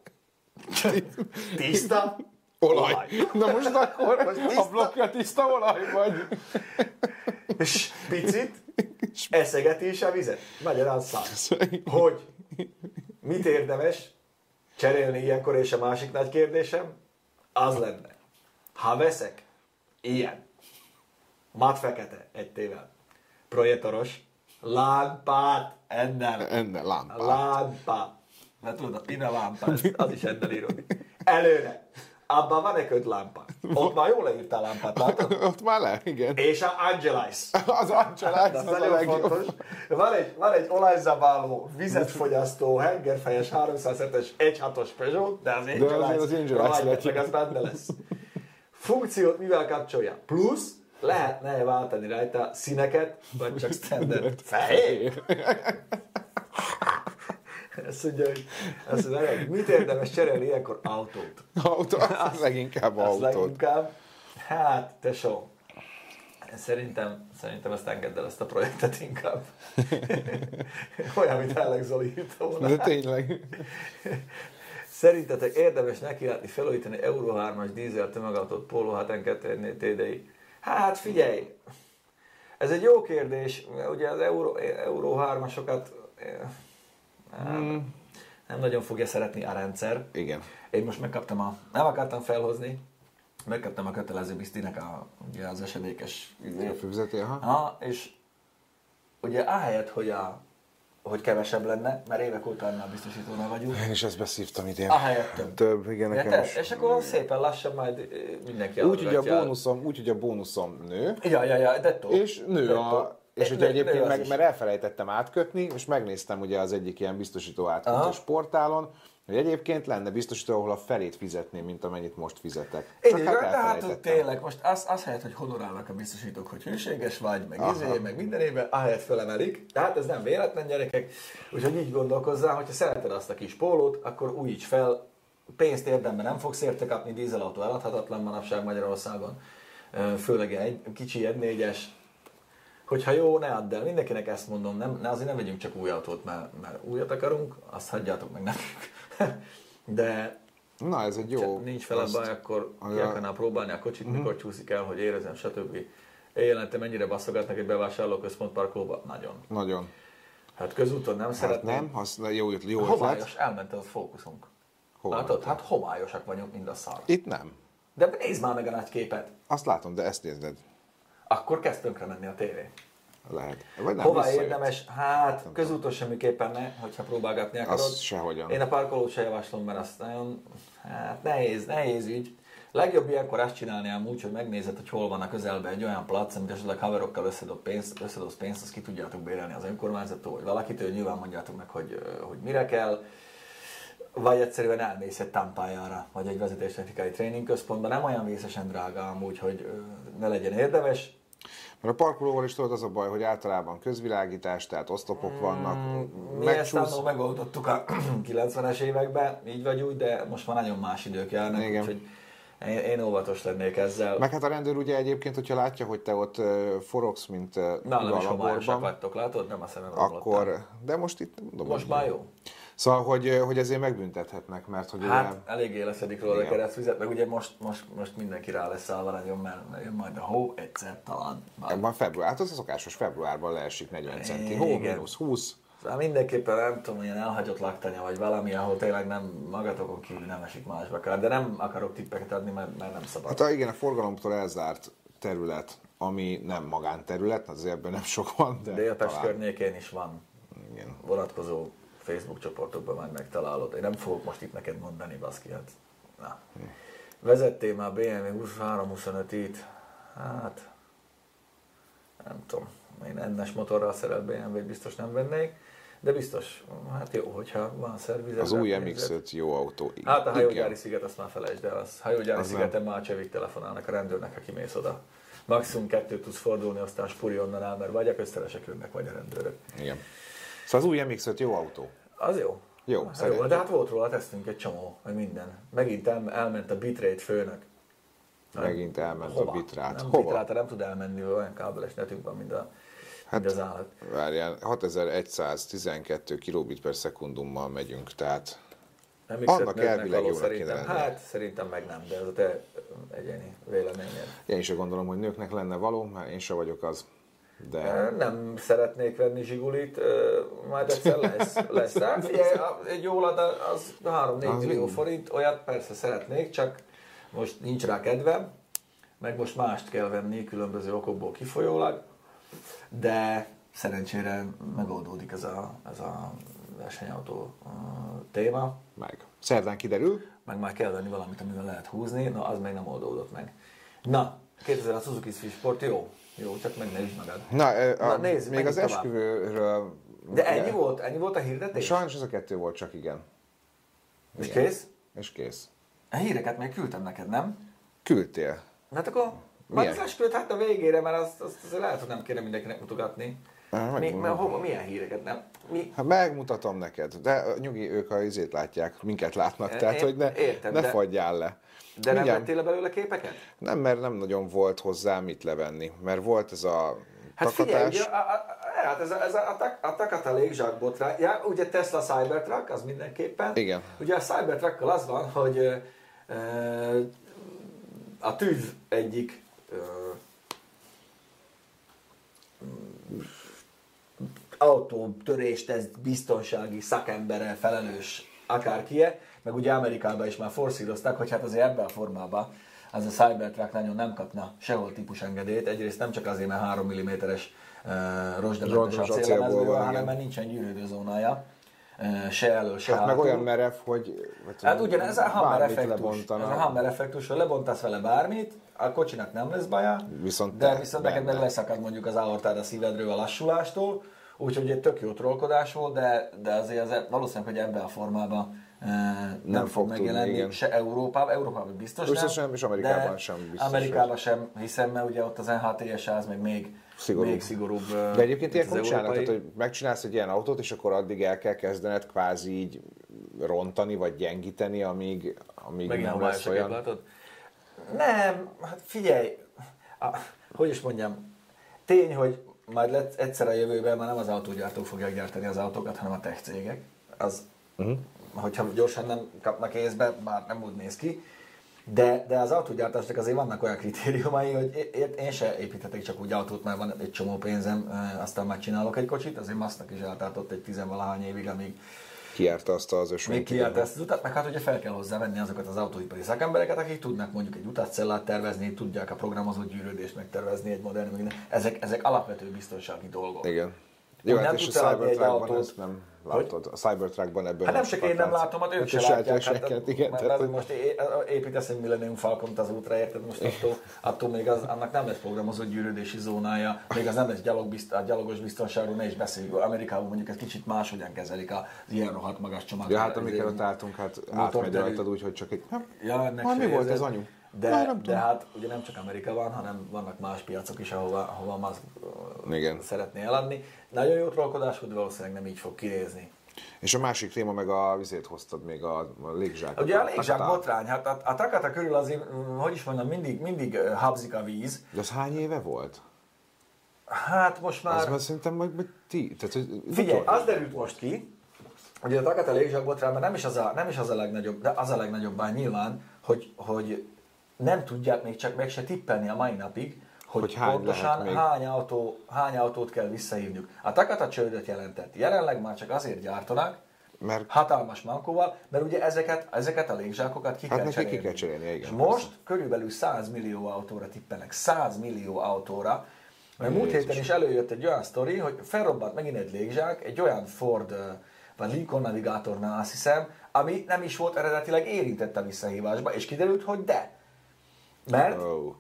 tiszta,
Olaj.
Olaj.
Na most akkor
Most
a
tiszta-
blokkja tiszta olaj vagy?
és picit eszegeti is a vizet. Magyarán szám. Hogy mit érdemes cserélni ilyenkor, és a másik nagy kérdésem, az lenne, ha veszek ilyen, mat fekete egy tével, projektoros, lámpát, ennem,
Enne lámpát.
lámpa, mert tudod, a pina lámpa, az- az is ennél íródik. Előre, abban van egy köt lámpa. Ott már jól leírtál lámpát, látod?
Ott már le, igen.
És a Angelis.
Az Angelás,
De
az
az
a legjobb.
fontos. Van egy, van egy olajzabáló, vizet fogyasztó, hengerfejes 307-es 1.6-os Peugeot, de az
azért
Angelis,
az Angelis
rohadt
lehet.
meg az benne lesz. Funkciót mivel kapcsolja? Plusz lehetne váltani rajta színeket, vagy csak standard fehér. Azt mondja, hogy, azt mondja, hogy mit érdemes cserélni ilyenkor autót?
Autó, leginkább
Az
autót.
leginkább. Hát, tesó, szerintem, szerintem ezt engedd el ezt a projektet inkább. Olyan, mint Alex Zoli írta volna.
De tényleg.
Szerintetek érdemes nekilátni felújítani Euro 3-as dízel tömegautót Polo 7 TDI? Hát figyelj, ez egy jó kérdés. Ugye az Euro, Euro 3-asokat nem nagyon fogja szeretni a rendszer.
Igen.
Én most megkaptam a, nem akartam felhozni, megkaptam a kötelező biztinek a, ugye az esedékes izé.
Főzeti, aha.
Ha, és ugye ahelyett, hogy, a, hogy kevesebb lenne, mert évek óta annál biztosítónál vagyunk,
Én is ezt beszívtam idén.
ahelyett több.
Több, igen, nekem
Érted?
is.
És akkor szépen lassan majd ö, mindenki
Úgy, hogy a bónuszom, úgy, hogy a bónuszom nő,
Ja, ja, ja, dettó.
és nő
Dettó.
a... És
nő
egyébként, meg,
is.
mert elfelejtettem átkötni, és megnéztem ugye az egyik ilyen biztosító átkötős
Aha.
portálon, hogy egyébként lenne biztosító, ahol a felét fizetném, mint amennyit most fizetek.
Én is,
hát
hát,
elfelejtettem.
tényleg, most az, az helyett, hogy honorálnak a biztosítók, hogy hűséges vagy, meg
Aha.
izé, meg minden évben, ahelyett felemelik. Tehát ez nem véletlen gyerekek, úgyhogy így gondolkozzál, hogyha szereted azt a kis pólót, akkor újíts fel, pénzt érdemben nem fogsz érte kapni, dízelautó eladhatatlan manapság Magyarországon, főleg egy kicsi 1.4-es, hogyha jó, ne add el. Mindenkinek ezt mondom, nem, ne, azért nem vegyünk csak új autót, mert, mert újat akarunk, azt hagyjátok meg nekünk. De
Na, ez egy jó.
nincs
azt-
baj, akkor ki
a-
akarná próbálni a kocsit, mikor csúszik el, hogy érezem, stb. Éjjelente mennyire basszogatnak egy bevásárlóközpont parkolóba? Nagyon.
Nagyon.
Hát közúton nem
Hát
szeretném.
nem, az jó, öt- jó ötlet.
Homályos, elment az fókuszunk.
Hova
Látod?
ment?
Hát homályosak vagyunk, mind a szar.
Itt nem.
De nézd már meg a nagy képet.
Azt látom, de ezt nézd,
Akkor kezd tönkre menni a tévé.
lehet. Vagy nem,
Hová
visszajött.
érdemes? Hát közúton semmiképpen ne, hogyha próbálgatni akarod.
Az sehogyan.
Én a parkolót se javaslom, mert azt nagyon, hát nehéz, nehéz ügy. Legjobb ilyenkor azt csinálni amúgy, hogy megnézed, hogy hol van a közelben egy olyan plac, amit esetleg haverokkal összedob pénzt, összedobsz pénzt, azt ki tudjátok bérelni az önkormányzattól, vagy valakitől, nyilván mondjátok meg, hogy, hogy mire kell, vagy egyszerűen elmész egy tampájára, vagy egy vezetéstechnikai tréningközpontba, nem olyan vészesen drága amúgy, hogy ne legyen érdemes,
Mert a parkolóval is tudod, az a baj, hogy általában közvilágítás, tehát oszlopok vannak.
Mi ezt annól megoldottuk a 90-es években, így vagy úgy, de most már nagyon más idők járnak,
Igen.
úgyhogy én, én óvatos lennék ezzel.
Meg hát a rendőr ugye egyébként, hogyha látja, hogy te ott forogsz, mint ö,
Nálam is homályosak vagytok, látod? Nem a szemem
akkor, de most itt mondom,
Most már jó.
Szóval, hogy, hogy ezért megbüntethetnek, mert hogy
Hát
ugye,
eléggé leszedik róla a
Igen.
keresztvizet, meg ugye most, most, most mindenki rá lesz szállva nagyon, mert jön majd a hó, egyszer talán. Már.
ebben február, hát az a szokásos februárban leesik 40 centi, hó, mínusz 20,
Szóval mindenképpen nem tudom, ilyen elhagyott laktanya, vagy valami, ahol tényleg nem magatokon kívül nem esik másba akár, de nem akarok tippeket adni, mert, mert nem szabad.
Hát a, igen, a forgalomtól elzárt terület, ami nem magánterület, azért ebben nem sok van, de
Délpest
talán,
környékén is van
igen.
vonatkozó Facebook csoportokban majd megtalálod. Én nem fogok most itt neked mondani, baszki, hát. Na. Vezettél már BMW 23-25 it Hát, nem tudom. Én ennes motorral szerelt BMW-t biztos nem vennék, de biztos, hát jó, hogyha van szervizet.
Az új
megnézed.
MX-5 jó autó.
Hát a hajógyári sziget, azt már felejtsd el. Az hajógyári
Az
szigeten már a csevik telefonálnak a rendőrnek, ha kimész oda. Maximum kettőt tudsz fordulni, aztán spuri onnan áll, mert vagy a közteresek jönnek, vagy a rendőrök.
Igen. Szóval az új MX-5 jó autó.
Az jó.
Jó,
hát jó, de hát volt róla tesztünk egy csomó, meg minden. Megint el, elment a bitrate főnök.
Megint elment
Hova?
a bitrát.
Nem,
Hova?
Bitráta nem tud elmenni, olyan kábeles netünk van, mint, a,
Hát-
mint az állat.
Várjál, 6112 kilobit per szekundummal megyünk, tehát
Nem
Annak elvileg jónak kéne lennie.
Hát szerintem meg nem, de ez a te egyéni véleményed.
én is gondolom, hogy nőknek lenne való, mert én se vagyok az. De
Nem szeretnék venni zsigulit, majd egyszer lesz. lesz. Figyelj, a- egy jó lada az 3-4
Az
millió forint, olyat persze szeretnék, csak most nincs rá kedvem, meg most mást kell venni különböző okokból kifolyólag, de szerencsére megoldódik ez a, ez a versenyautó téma,
meg. Szerdán kiderül,
meg már kell venni valamit, amivel lehet húzni, na az még nem oldódott meg. Na, 2000 a Suzuki Sport jó, jó, csak meg ne is magad.
Na, a,
Na, nézd,
még az
tovább.
esküvőről...
De ennyi volt, ennyi volt a hirdetés?
Sajnos ez a kettő volt csak, igen.
És
Igen.
kész?
És kész.
A híreket még küldtem neked, nem?
Küldtél.
Hát akkor majd
Milyen?
az esküvőt hát a végére, mert azt, azt, azt lehet, hogy nem kéne mindenkinek mutogatni.
Á,
Mi, mert hova, milyen híreket, nem? Mi,
Hát megmutatom neked, de nyugi, ők a izét látják, minket látnak,
É-
tehát hogy ne,
értem,
ne
de-
fagyjál le.
de nem
Mindjárt-
vettél le belőle képeket?
Nem, mert nem nagyon volt hozzá mit levenni, mert volt ez a
Hát figyelj,
takatás.
ugye, a, a, a, hát ez a, ez a, a, tak- a Takata légzsákbotra, ja, ugye Tesla Cybertruck, az mindenképpen.
Igen.
Ugye a Cybertruckkal az van, hogy ö, a TÜV egyik ö, autótörést ez biztonsági szakembere, felelős akárkie, meg ugye Amerikában is már forszírozták, hogy hát azért ebben a formában az a Cybertruck nagyon nem kapna sehol típusengedélyt. Egyrészt nem csak azért, mert 3 mm-es uh, rozsdamentes acéllemezből
van,
hanem mert nincsen gyűrődőzónája. Uh, se elől, se
Hát meg olyan merev, hogy...
Hát
tudom,
ugyan ez a Hammer effektus. Ez a Hammer effektus, hogy lebontasz vele bármit, a kocsinak nem lesz baja,
Viszont
de viszont neked meg
benne.
leszakad mondjuk az aortád a szívedről a lassulástól, úgyhogy egy tök jó trollkodás volt, de, de azért az, valószínűleg, hogy ebben a formában e, nem, nem
fog tudni,
megjelenni
igen.
se Európában, Európában biztos, nem,
nem, és Amerikában sem biztos,
Amerikában sem, hiszen mert ugye ott az NHTS az meg még
Szigorúbb.
még szigorúbb.
De egyébként
az
csinálnak,
európai.
tehát, hogy megcsinálsz egy ilyen autót, és akkor addig el kell kezdened kvázi így rontani, vagy gyengíteni, amíg, amíg
Megint
nem lesz
olyan. látod? Nem, hát figyelj, a, hogy is mondjam, tény, hogy majd lesz, egyszer a jövőben már nem az autógyártók fogják gyártani az autókat, hanem a tech cégek. Az, uh-huh. hogyha gyorsan nem kapnak észbe, már nem úgy néz ki. De, de az autógyártásnak azért vannak olyan kritériumai, hogy én se építhetek csak úgy autót, mert van egy csomó pénzem, aztán megcsinálok egy kocsit, azért Musknak is eltartott egy tizenvalahány évig, amíg
Kijárta azt az
még
ösvényt.
kiállt ezt az utat, meg hát ugye fel kell hozzá venni azokat az autóipari szakembereket, akik tudnak mondjuk egy utatcellát tervezni, tudják a programozott gyűrődést megtervezni egy modern. Ezek, ezek alapvető biztonsági dolgok.
Igen. Jó,
Nem
hát és a Cybertruckban ezt nem látod. A Cybertruckban ebből
Hát nem csak én nem látom, hát ők se látják. Hát,
igen,
mert
tehát,
most é- építesz egy Millennium Falcont az útra, érted? Most attól, attól még az, annak nem lesz programozott gyűrődési zónája, még az nem lesz gyalogbizt, a gyalogos biztonságról, ne is beszéljük. Amerikában mondjuk ez kicsit máshogyan kezelik az ilyen rohadt magas csomag.
Ja, hát amikor ott álltunk, hát átmegy rajtad úgy, hogy csak egy...
Ja,
mi volt ez, anyu?
De, Na, de hát ugye nem csak Amerika van, hanem vannak más piacok is, ahova, ahova Musk Igen. szeretné eladni. Nagyon jó trollkodás, hogy valószínűleg nem így fog kinézni.
És a másik téma meg a vizét hoztad még a, a légzsák.
Ugye a légzsák a botrány, hát a, a Takata körül azért, mm, hogy is mondjam, mindig, mindig habzik a víz.
De az hány éve volt?
Hát most már... Az
már szerintem majd, majd ti. Tehát, hogy
Figyelj, az derült most ki, hogy a Takata légzsák botrányban nem is az a, nem is az a legnagyobb, de az a legnagyobb bár nyilván, hogy, hogy nem tudják még csak meg se tippelni a mai napig, hogy, hogy hány pontosan hány, autó, hány autót kell visszahívniuk. A Takata csődöt jelentett. Jelenleg már csak azért gyártanak, mert... hatalmas mankóval, mert ugye ezeket, ezeket a légzsákokat ki
hát
kell cserélni.
Ki kell cserélni igen,
És most persze. körülbelül 100 millió autóra tippelnek. 100 millió autóra. Mert múlt héten is előjött egy olyan sztori, hogy felrobbant megint egy légzsák, egy olyan Ford vagy Lincoln navigátornál azt hiszem, ami nem is volt eredetileg érintett a visszahívásba, és kiderült, hogy de. Mert, oh.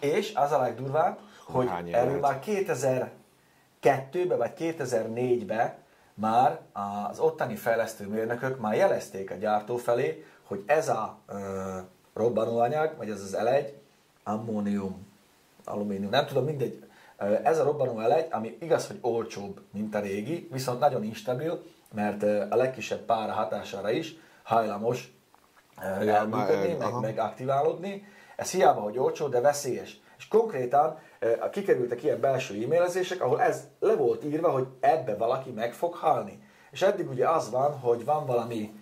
és, az a legdurvább, hogy erről már 2002-ben vagy 2004-ben már az ottani fejlesztő mérnökök már jelezték a gyártó felé, hogy ez a ö, robbanóanyag, vagy ez az elegy, ammónium, alumínium, nem tudom, mindegy, ez a robbanó elegy, ami igaz, hogy olcsóbb, mint a régi, viszont nagyon instabil, mert a legkisebb pára hatására is hajlamos elműködni, meg, meg aktiválódni. Ez hiába, hogy olcsó, de veszélyes. És konkrétan kikerültek ilyen belső e-mailezések, ahol ez le volt írva, hogy ebbe valaki meg fog halni. És eddig ugye az van, hogy van valami,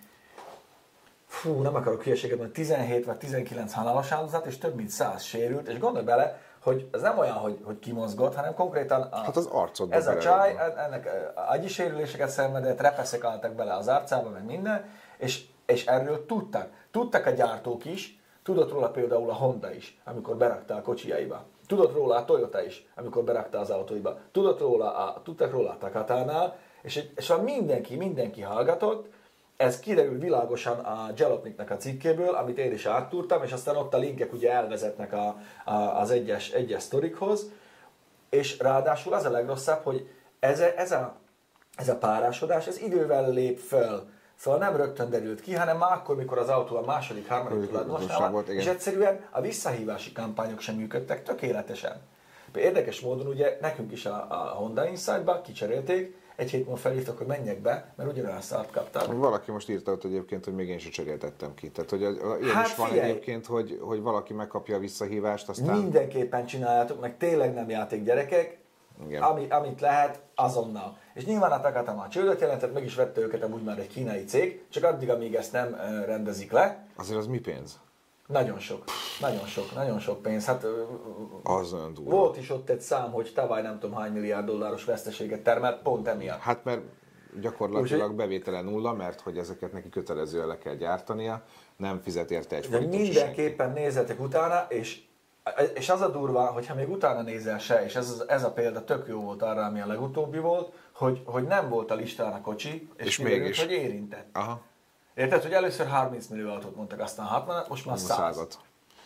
fú, nem akarok hülyeséget mondani, 17 vagy 19 halálos áldozat, és több mint 100 sérült, és gondolj bele, hogy ez nem olyan, hogy, hogy kimozgott, hanem konkrétan a,
hát az arcod
ez a csaj, ennek agyi sérüléseket szenvedett, repeszek álltak bele az arcába, meg minden, és, és erről tudtak. Tudtak a gyártók is, tudott róla például a Honda is, amikor berakta a kocsiaiba. Tudott róla a Toyota is, amikor berakta az autóiba. Tudott róla a, tudtak róla a Takatánál, és, és mindenki, mindenki hallgatott, ez kiderül világosan a Jalopniknek a cikkéből, amit én is áttúrtam, és aztán ott a linkek ugye elvezetnek a, a, az egyes, egyes sztorikhoz, és ráadásul az a legrosszabb, hogy ez, ez, a, ez a párásodás, ez idővel lép föl. Szóval nem rögtön derült ki, hanem már akkor, mikor az autó a második, harmadik tulajdonosnál volt, és egyszerűen a visszahívási kampányok sem működtek tökéletesen. Érdekes módon ugye nekünk is a, a Honda Insight-ba kicserélték, egy hét múlva felhívtak, hogy menjek be, mert ugyanolyan szart kaptam.
Valaki most írta ott egyébként, hogy még én sem cseréltettem ki. Tehát, hogy ilyen hát is van figyelj, egyébként, hogy, hogy valaki megkapja a visszahívást, aztán...
Mindenképpen csináljátok, meg tényleg nem játék gyerekek, igen. Ami, amit lehet, azonnal. És nyilván a Takata már csődöt jelentett, meg is vette őket amúgy már egy kínai cég, csak addig, amíg ezt nem rendezik le.
Azért az mi pénz?
Nagyon sok, nagyon sok, nagyon sok pénz. Hát,
az olyan durva.
Volt is ott egy szám, hogy tavaly nem tudom hány milliárd dolláros veszteséget termelt, pont emiatt.
Hát mert gyakorlatilag Úgy, bevétele nulla, mert hogy ezeket neki kötelezően le kell gyártania, nem fizet érte egy
De mindenképpen nézzetek utána, és és az a durva, hogyha még utána nézel se, és ez, ez a példa tök jó volt arra, ami a legutóbbi volt, hogy, hogy nem volt a listán a kocsi, és, és mégis. hogy érintett. Aha. Érted, hogy először 30 millió autót mondtak, aztán 60 most már 100.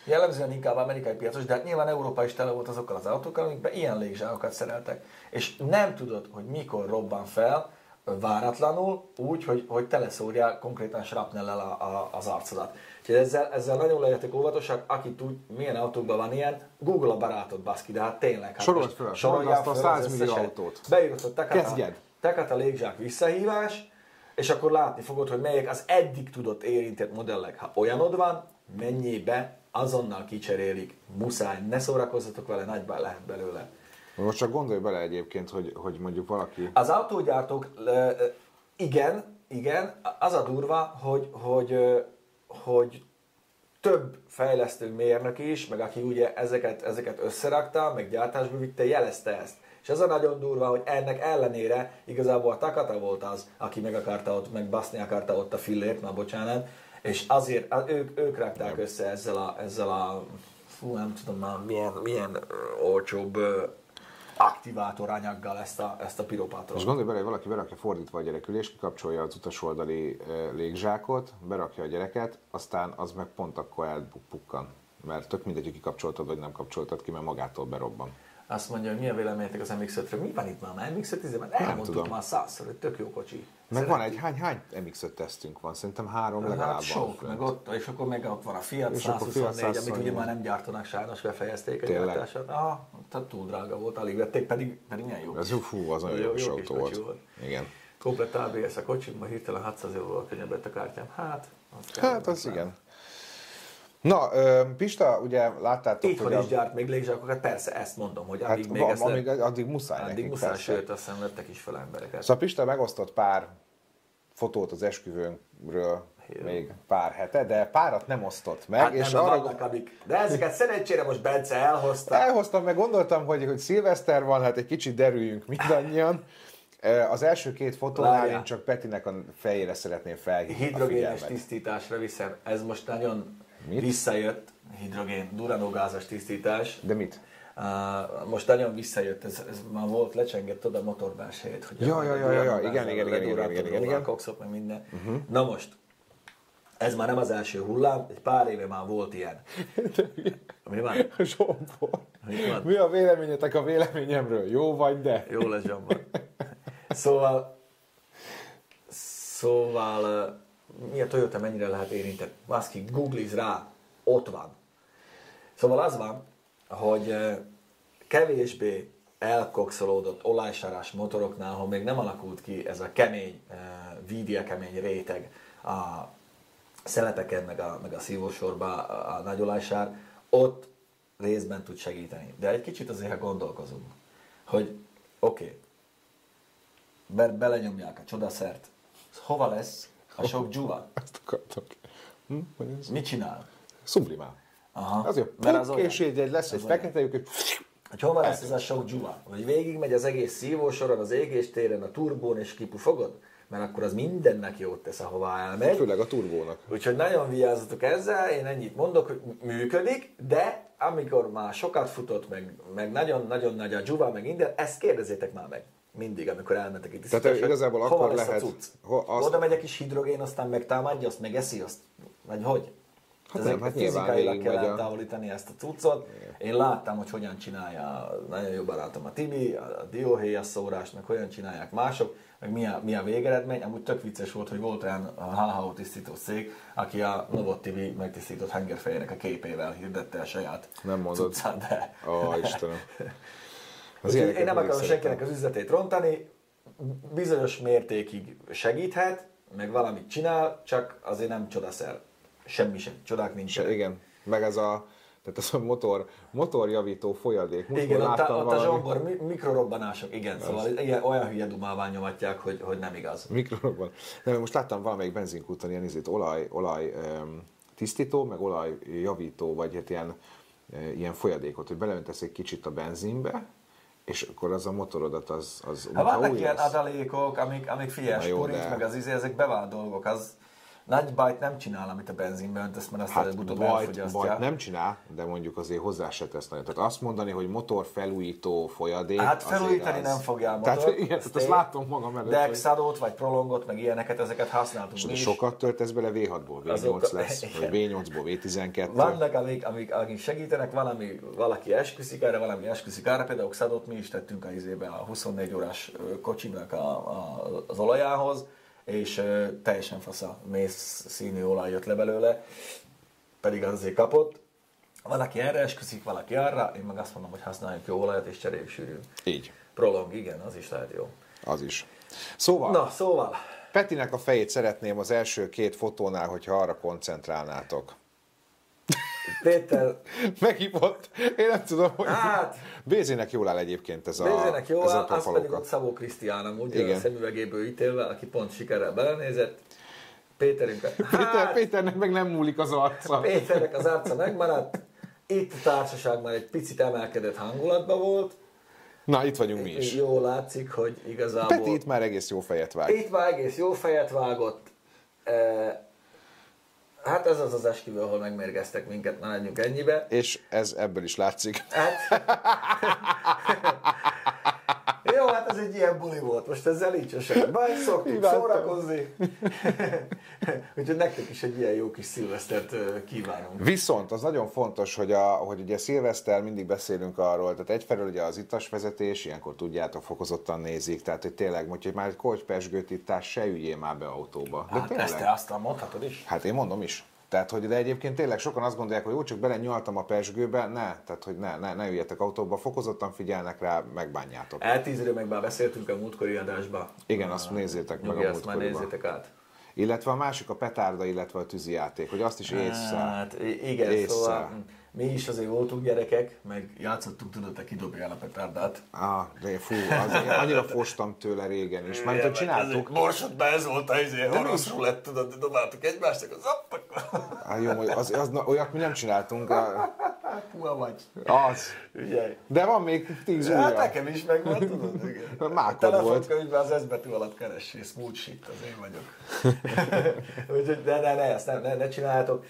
Jellemzően inkább amerikai piacos, de hát nyilván Európa is tele volt azokkal az autókkal, amikben ilyen légzsákokat szereltek. És nem tudod, hogy mikor robban fel, váratlanul, úgy, hogy, hogy teleszórja konkrétan srapnellel a, a, az arcodat. Ezzel, ezzel nagyon legyetek óvatosak, aki tud, milyen autókban van ilyen, Google a barátod, baszki, de hát tényleg. Hát
Sorolt fel, soroljál azt a 100 millió autót.
Beírod, hogy tekát a légzsák visszahívás, és akkor látni fogod, hogy melyek az eddig tudott érintett modellek. Ha olyanod van, mennyibe azonnal kicserélik. Muszáj, ne szórakozzatok vele, nagyban lehet belőle.
Most csak gondolj bele egyébként, hogy, hogy mondjuk valaki...
Az autógyártók, igen, igen, az a durva, hogy, hogy, hogy több fejlesztő mérnök is, meg aki ugye ezeket, ezeket összerakta, meg gyártásba vitte, jelezte ezt. És ez a nagyon durva, hogy ennek ellenére igazából a Takata volt az, aki meg akarta ott, meg baszni akarta ott a fillért, na bocsánat, és azért ők, ők rakták össze ezzel a, ezzel a fú, nem tudom már milyen, milyen olcsóbb aktivátor anyaggal ezt a, ezt a piropátról.
És gondolj bele, hogy valaki berakja fordítva a gyerekülést, kikapcsolja az utas oldali légzsákot, berakja a gyereket, aztán az meg pont akkor elpukkan. Mert tök mindegy, hogy kikapcsoltad vagy nem kapcsoltad ki, mert magától berobban.
Azt mondja, hogy mi a véleményetek az MX-5-ről. Mi van itt már? MX-5 izében elmondtuk
tudom.
már százszor, hogy tök jó kocsi.
Meg van egy, hány, hány MX-5 tesztünk van? Szerintem három legalább
Hát
van.
sok, meg ott, és akkor meg ott van a Fiat
És akkor Fiat
124, amit ugye
124.
már nem gyártanak sajnos, befejezték a
Tényleg?
gyártását. Ah, tehát túl drága volt, alig vették, pedig, pedig milyen jó.
Ez fú, az nagyon
Jó-
jó autó volt.
volt.
Igen.
Komplett ABS a kocsimban, hirtelen 600 euróval könnyebb lett a kártyám. Hát, az
Hát az igen. Na, Pista, ugye láttátok,
Itthon
hogy
is gyárt még légzsákokat, persze ezt mondom, hogy
hát,
amíg még
van,
ezt
amíg, addig muszáj
addig
nekik,
muszáj,
persze.
sőt, azt hiszem lettek is fel embereket.
Szóval Pista megosztott pár fotót az esküvőnkről
Jó.
még pár hete, de párat nem osztott meg,
Hát
és
nem,
arra
vannak, amik, de ezeket szerencsére most Bence elhozta.
elhoztam, meg gondoltam, hogy, hogy szilveszter van, hát egy kicsit derüljünk mindannyian. Az első két fotónál
Várjál.
én csak Petinek a fejére szeretném felhívni a
hidrogénes tisztításra viszem. Ez most nagyon
Mit?
visszajött, hidrogén, duranógázas tisztítás.
De mit?
Uh, most nagyon visszajött, ez, ez már volt lecsengett oda motorbás helyét, hogy
Ja,
a-
ja,
a
ja, ja, ja, igen, igen, igen, igen, igen, igen, igen.
A kokszok, meg minden. Uh-huh. Na most, ez már nem az első hullám, egy pár éve már volt ilyen. Mi van?
Zsombor.
Mi
a véleményetek a véleményemről? Jó vagy de?
Jó lesz, Zsamba. Szóval, szóval, mi a Toyota mennyire lehet érintett? Maszki, googliz rá, ott van. Szóval az van, hogy uh, kevésbé elkokszolódott olajsárás motoroknál, ahol még nem alakult ki ez a kemény, uh, vídia kemény réteg a szeleteken, meg a, meg a szívósorba a, a nagy olajsár, ott részben tud segíteni. De egy kicsit azért, ha gondolkozunk, hogy oké, okay, be, belenyomják a csodaszert, hova lesz a sok dzsuva?
Ezt akartok. Hm? Hogy?
Mit csinál?
Sublimál.
Aha.
Azért
Mert
puk,
az
és így lesz egy
Az
fekete lyuk, hogy
Hogy hova lesz ez a sok dzsuva? Hogy végigmegy az egész szívósoron, az égéstéren, a turbón és kipufogod? Mert akkor az mindennek jót tesz, ahová elmegy.
főleg a turbónak.
Úgyhogy nagyon vigyázzatok ezzel, én ennyit mondok, hogy működik, de amikor már sokat futott, meg, meg nagyon-nagyon nagy a dzsuva, meg minden, ezt kérdezzétek már meg. Mindig, amikor elmentek itt.
Tehát igazából
hova
akkor
lesz
lehet-
A cucc?
ho- azt-
Oda megy egy kis hidrogén, aztán megtámadja, azt megeszi, azt, vagy hogy?
Hát
Ezek
nem, hát
fizikailag kell
a-
eltávolítani ezt a cuccot. Én láttam, hogy hogyan csinálja nagyon jó barátom a Tibi, a dióhéjas szórást, meg hogyan csinálják mások, meg mi a, mi a végeredmény. Amúgy tök vicces volt, hogy volt olyan HHO tisztító cég, aki a Novot TV megtisztított hengerfejének a képével hirdette a saját
Nem mondod.
cuccát, de...
Ó, Istenem. Az
én nem akarom senkinek az üzletét rontani, bizonyos mértékig segíthet, meg valamit csinál, csak azért nem csodaszer. Semmi sem, csodák nincsenek.
Se, igen, meg ez a, tehát ez a motor, motorjavító folyadék. Most
Igen, ott, a, ott a zsombor, mi- mikrorobbanások, igen, szóval ilyen, olyan hülye dumálván nyomatják, hogy, hogy nem igaz.
mikroban. Nem, most láttam valamelyik benzinkúton ilyen izét, olaj, olaj um, tisztító, meg olaj javító, vagy hát ilyen, e, ilyen folyadékot, hogy beleöntesz egy kicsit a benzinbe, és akkor az a motorodat az, az
Hát vannak ilyen adalékok, amik, amik figyelj, meg az izé, ezek bevált dolgok, az nagy bajt nem csinál, amit a benzinbe öntesz, mert azt hát, előbb-utóbb
bajt, bajt nem csinál, de mondjuk azért hozzá se tesz nagyon. Tehát azt mondani, hogy motor felújító folyadék,
Hát felújítani
az-
nem fogja a
Tehát
motor.
igen, tehát azt látom magam előtt.
De
hogy-
Xadót, vagy Prolongot, meg ilyeneket, ezeket használtunk
És
mi is.
sokat töltesz bele V6-ból, V8
Azok-
lesz, vagy V8-ból V12.
Vannak, amik, amik, akik segítenek, valami, valaki esküszik erre, valami esküszik arra, például Xadot mi is tettünk a izébe a 24 órás kocsinak a, a, az olajához, és teljesen fasz a mész színű olaj jött le belőle, pedig az azért kapott. Valaki erre esküszik, valaki arra, én meg azt mondom, hogy használjuk jó olajat és cseréljük sűrűn.
Így,
Prolong, igen, az is lehet jó.
az is. Szóval,
Na, szóval,
Petinek a fejét szeretném az első két fotónál, hogyha arra koncentrálnátok.
Péter,
Meghívott, én nem tudom, hogy...
hát,
Bézének jól áll egyébként ez a,
Nézzenek jó,
ez a
az pedig ott Szabó Krisztián amúgy
Igen.
a szemüvegéből ítélve, aki pont sikerrel belenézett. Péterünk,
Péter,
hát,
Péternek meg nem múlik az arca.
Péternek az arca megmaradt, itt a társaság már egy picit emelkedett hangulatban volt,
Na, itt vagyunk mi is.
Jó látszik, hogy igazából...
Peti itt már egész jó fejet vág.
Itt már egész jó fejet vágott. E, hát ez az az esküvő, ahol megmérgeztek minket, legyünk ennyibe.
És ez ebből is látszik.
Hát... Jó, hát ez egy ilyen buli volt, most ezzel így sem. Bár szoktuk
Imádtam.
szórakozni. Úgyhogy nektek is egy ilyen jó kis szilvesztert kívánunk.
Viszont az nagyon fontos, hogy, a, hogy ugye szilveszter mindig beszélünk arról, tehát egyfelől ugye az ittas vezetés, ilyenkor tudjátok, fokozottan nézik, tehát hogy tényleg, hogy már egy kortypesgőt ittás, se üljél már be autóba. De
Hát
tényleg.
ezt te aztán mondhatod is.
Hát én mondom is. Tehát, hogy de egyébként tényleg sokan azt gondolják, hogy jó, csak bele nyaltam a pesgőbe, ne, tehát, hogy ne, ne, ne üljetek autóba, fokozottan figyelnek rá, megbánjátok.
Eltízről meg már beszéltünk a múltkori adásban.
Igen, azt nézzétek meg a
azt már nézzétek át.
Illetve a másik a petárda, illetve a tűzijáték, hogy azt is észre.
Hát igen,
Észre.
szóval mi is azért voltunk gyerekek, meg játszottunk, tudod, te kidobjál a petárdát.
Ah, de fú, az, én annyira fostam tőle régen is. Mert hogy csináltuk,
Borsodban ez volt a izé, oroszul lett, tudod, dobáltuk egymásnak az appak.
hát jó, az, az, na, olyat mi nem csináltunk, a-
Húha vagy.
az.
Ügyelj.
De van még tíz
Hát
újra.
nekem is megvan, tudod? Igen.
Mákod
A
volt.
telefonkönyvben az S betű alatt keressél, smooth shit, az én vagyok. Úgyhogy ne, ne, ne, ezt ne, ne, ne csináljátok.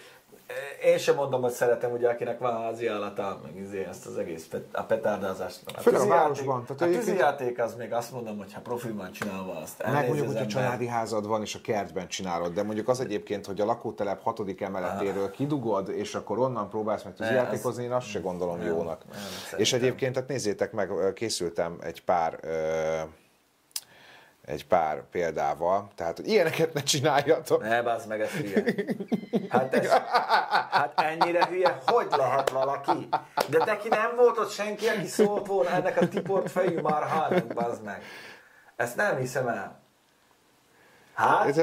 Én sem mondom, hogy szeretem, ugye, akinek van házi állata, meg izé, ezt az egész pet, a petárdázást. A
Főleg a városban, tehát
a
egyébként-
tűzijáték az még azt mondom, hogy ha profiban csinálva, azt
Meg mondjuk, hogy a családi házad van, és a kertben csinálod, de mondjuk az egyébként, hogy a lakótelep hatodik emeletéről kidugod, és akkor onnan próbálsz meg tűzijátékozni, én azt se gondolom jónak. és egyébként, tehát nézzétek meg, készültem egy pár egy pár példával, tehát hogy ilyeneket ne csináljatok.
Ne, bázd meg, ez hülye. Hát, ez, hát ennyire hülye, hogy lehet valaki? De neki nem volt ott senki, aki szólt volna ennek a tiport fejű marhának, bazd meg. Ezt nem hiszem el. Hát,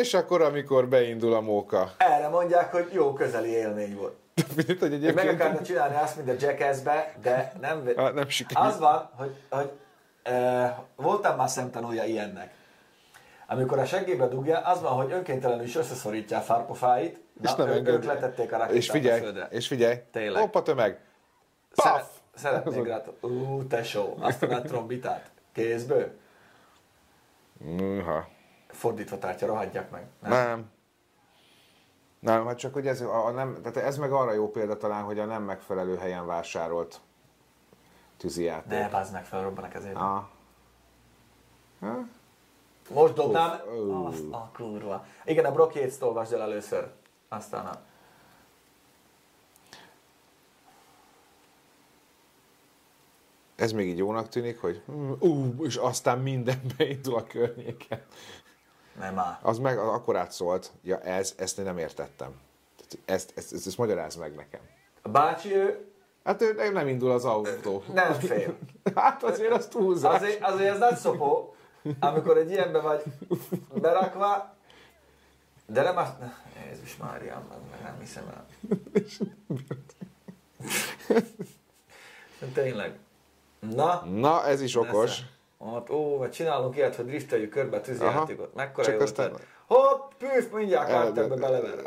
És, akkor, amikor beindul a móka.
erre mondják, hogy jó közeli élmény volt.
Mint, hogy
Meg
egyébként...
akarna csinálni azt, mint a Jackass-be, de nem...
Ah, nem sikerült.
Az van, hogy, hogy voltam már szemtanúja ilyennek. Amikor a seggébe dugja, az van, hogy önkéntelenül is összeszorítja a farpofáit,
És
na,
nem
ő, ők letették a rakétát
És
a
figyelj,
földre.
és figyelj.
Tényleg.
Hoppa tömeg. Paf!
szeretnék rá, ú, tesó, azt a trombitát. Kézből?
Műha.
Fordítva tártya, rohadjak meg. Nem?
Nem. Nem, hát csak hogy ez, a, a nem, tehát ez meg arra jó példa talán, hogy a nem megfelelő helyen vásárolt tűzijáték.
Ne, bazd meg, felrobban a kezét.
Ah. Ha?
Most dobnám,
Uff, ó.
azt a kurva. Igen, a Brock Yates-t olvasd el először. Aztán a...
Ez még így jónak tűnik, hogy ú, és aztán minden beindul a környéken.
Nem áll.
Az meg akkor átszólt, ja ez, ezt én nem értettem. Ezt, ezt, ezt, ezt magyaráz meg nekem.
A bácsi ő
Hát ő nem indul az autó.
nem fél.
Hát azért az túlzás.
Azért, azért ez nagy szopó, amikor egy ilyenbe vagy berakva, de nem azt... Jézus Mária, meg nem hiszem el. Tényleg. Na,
Na, ez is okos.
Nesze. Hát, ó, vagy csinálunk ilyet, hogy drifteljük körbe a tűzijátékot. Mekkora
Csak
jó
aztán-.
Hopp, püf, mindjárt kártembe belever.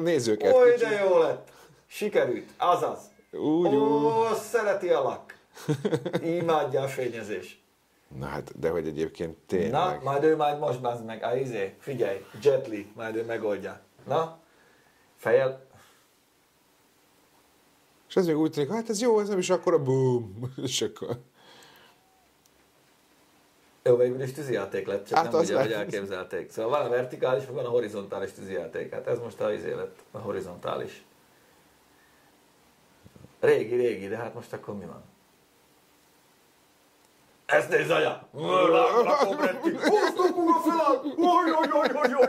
Nézőket.
Ó, de jó lett. Sikerült. Azaz.
Úgy, úgy.
Ó, szereti a lak. Imádja a fényezés.
Na hát, de hogy egyébként
Na,
tényleg.
majd ő majd most bazd meg. A izé, figyelj, Jet Li, majd ő megoldja. Na, fejel.
És ez még úgy tűnik, hát ez jó, ez nem is akkor a boom. És akkor...
Jó, végül is tűzijáték lett, csak
Hát
nem ugye,
lett.
hogy elképzelték. Szóval van a vertikális, van a horizontális tűzijáték. Hát ez most a izé lett, a horizontális. Régi, régi, de hát most akkor mi van? Ezt nézd, anya! Húztuk a felad! Oj, oj, oj, oj, oj!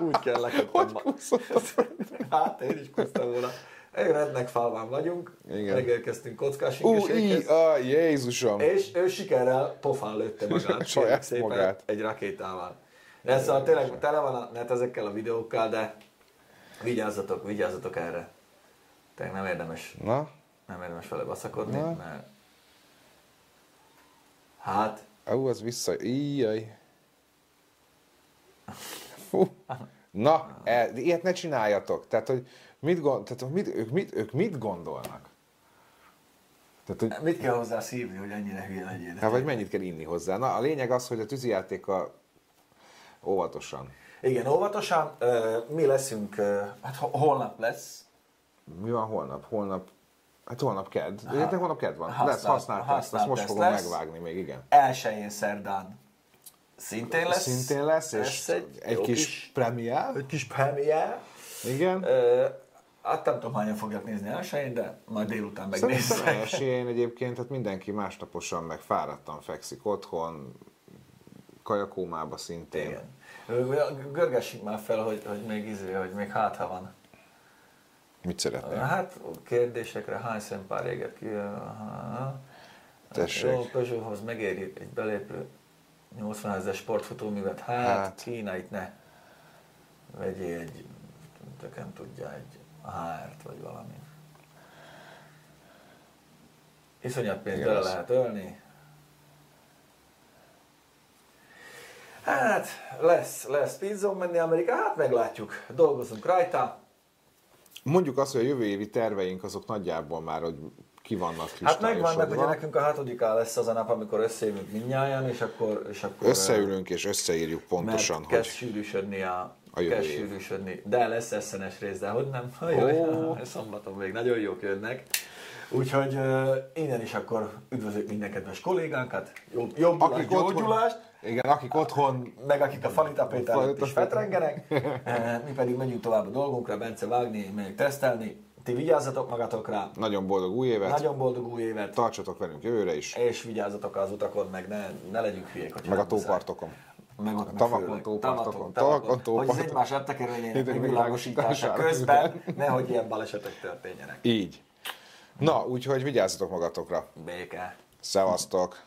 Úgy kell lekaptam. Hát én is kusztam volna. Egy rednek falván vagyunk,
Igen.
megérkeztünk kockás
Ú, í, a Jézusom.
És ő sikerrel pofán lőtte magát.
Saját
szépen,
magát.
Egy rakétával. De szóval tényleg tele van a net ezekkel a videókkal, de vigyázzatok, vigyázzatok erre. Tényleg nem érdemes,
Na,
nem érdemes vele baszakodni,
Na.
mert hát,
Ó, az vissza... Íjjaj. Fú. Na, e, ilyet ne csináljatok. Tehát, hogy mit, gond, tehát, hogy mit, ők, mit, ők mit gondolnak? Tehát, hogy,
mit kell hozzá szívni, hogy ennyire hülye legyél?
hát, vagy mennyit kell inni hozzá. Na, a lényeg az, hogy a tűzijátékkal óvatosan.
Igen, óvatosan, mi leszünk, hát ho- holnap lesz,
Mi van holnap? Holnap Hát holnap kedd. Ha, holnap kedd van.
Használt-
lesz használt,
használt
teszt. Ezt most fogom
lesz.
megvágni még, igen.
Elsőjén szerdán szintén lesz.
Szintén lesz, és
lesz egy,
egy
jó
kis premier.
egy kis premier.
Igen.
Ö, Hát nem tudom, hányan fogják nézni elsőjén, de majd délután
Szerintem
megnézzük.
elsőjén egyébként, hát mindenki másnaposan meg fáradtan fekszik otthon, kajakómába szintén.
Igen. Görgessük már fel, hogy, hogy még izé, hogy még hátha van.
Mit szeretnél?
Hát kérdésekre hány szempár éget ki? Aha.
Tessék.
Jó, Peugeothoz megéri egy belépő 80 ezer sportfutóművet. Hát,
Hát.
hát, Kínait ne. Vegyél egy, tökem tudja, egy hárt vagy valami. Iszonyat pénzt bele lehet ölni. Hát, lesz, lesz pizzon menni Amerika, hát meglátjuk. Dolgozunk rajta.
Mondjuk azt, hogy a jövő évi terveink azok nagyjából már, hogy ki vannak
Hát megvan, meg ugye nekünk a hatodikán lesz az a nap, amikor összejövünk mindnyájan, és akkor, és akkor
Összeülünk és összeírjuk pontosan,
mert kezd
hogy
sűrűsödni a,
A jövő
kezd sűrűsödni. De lesz eszenes rész, de hogy nem? Jaj,
Ó.
szombaton még nagyon jók jönnek. Úgyhogy uh, innen is akkor üdvözlök minden kedves kollégánkat, jobb, jobbulást,
akik
gyógyulást,
igen, akik otthon
meg akik a Falita Péter
Falita
is fetrengenek, Eh, mi pedig megyünk tovább a dolgunkra, Bence vágni, megyünk tesztelni. Ti vigyázzatok magatokra,
nagyon boldog új évet,
nagyon boldog új évet,
tartsatok velünk jövőre is,
és vigyázzatok az utakon, meg ne, ne legyünk hülyék, hogyha
meg a tópartokon.
Meg ott meg
Tavakon, tópartokon,
Tavakon,
tavakon,
Hogy az
tópartokon.
egymás
Mindenki
megvilágosítása közben, nehogy ilyen balesetek történjenek.
Így. Na, úgyhogy vigyázzatok magatokra.
Béke.
Szevasztok!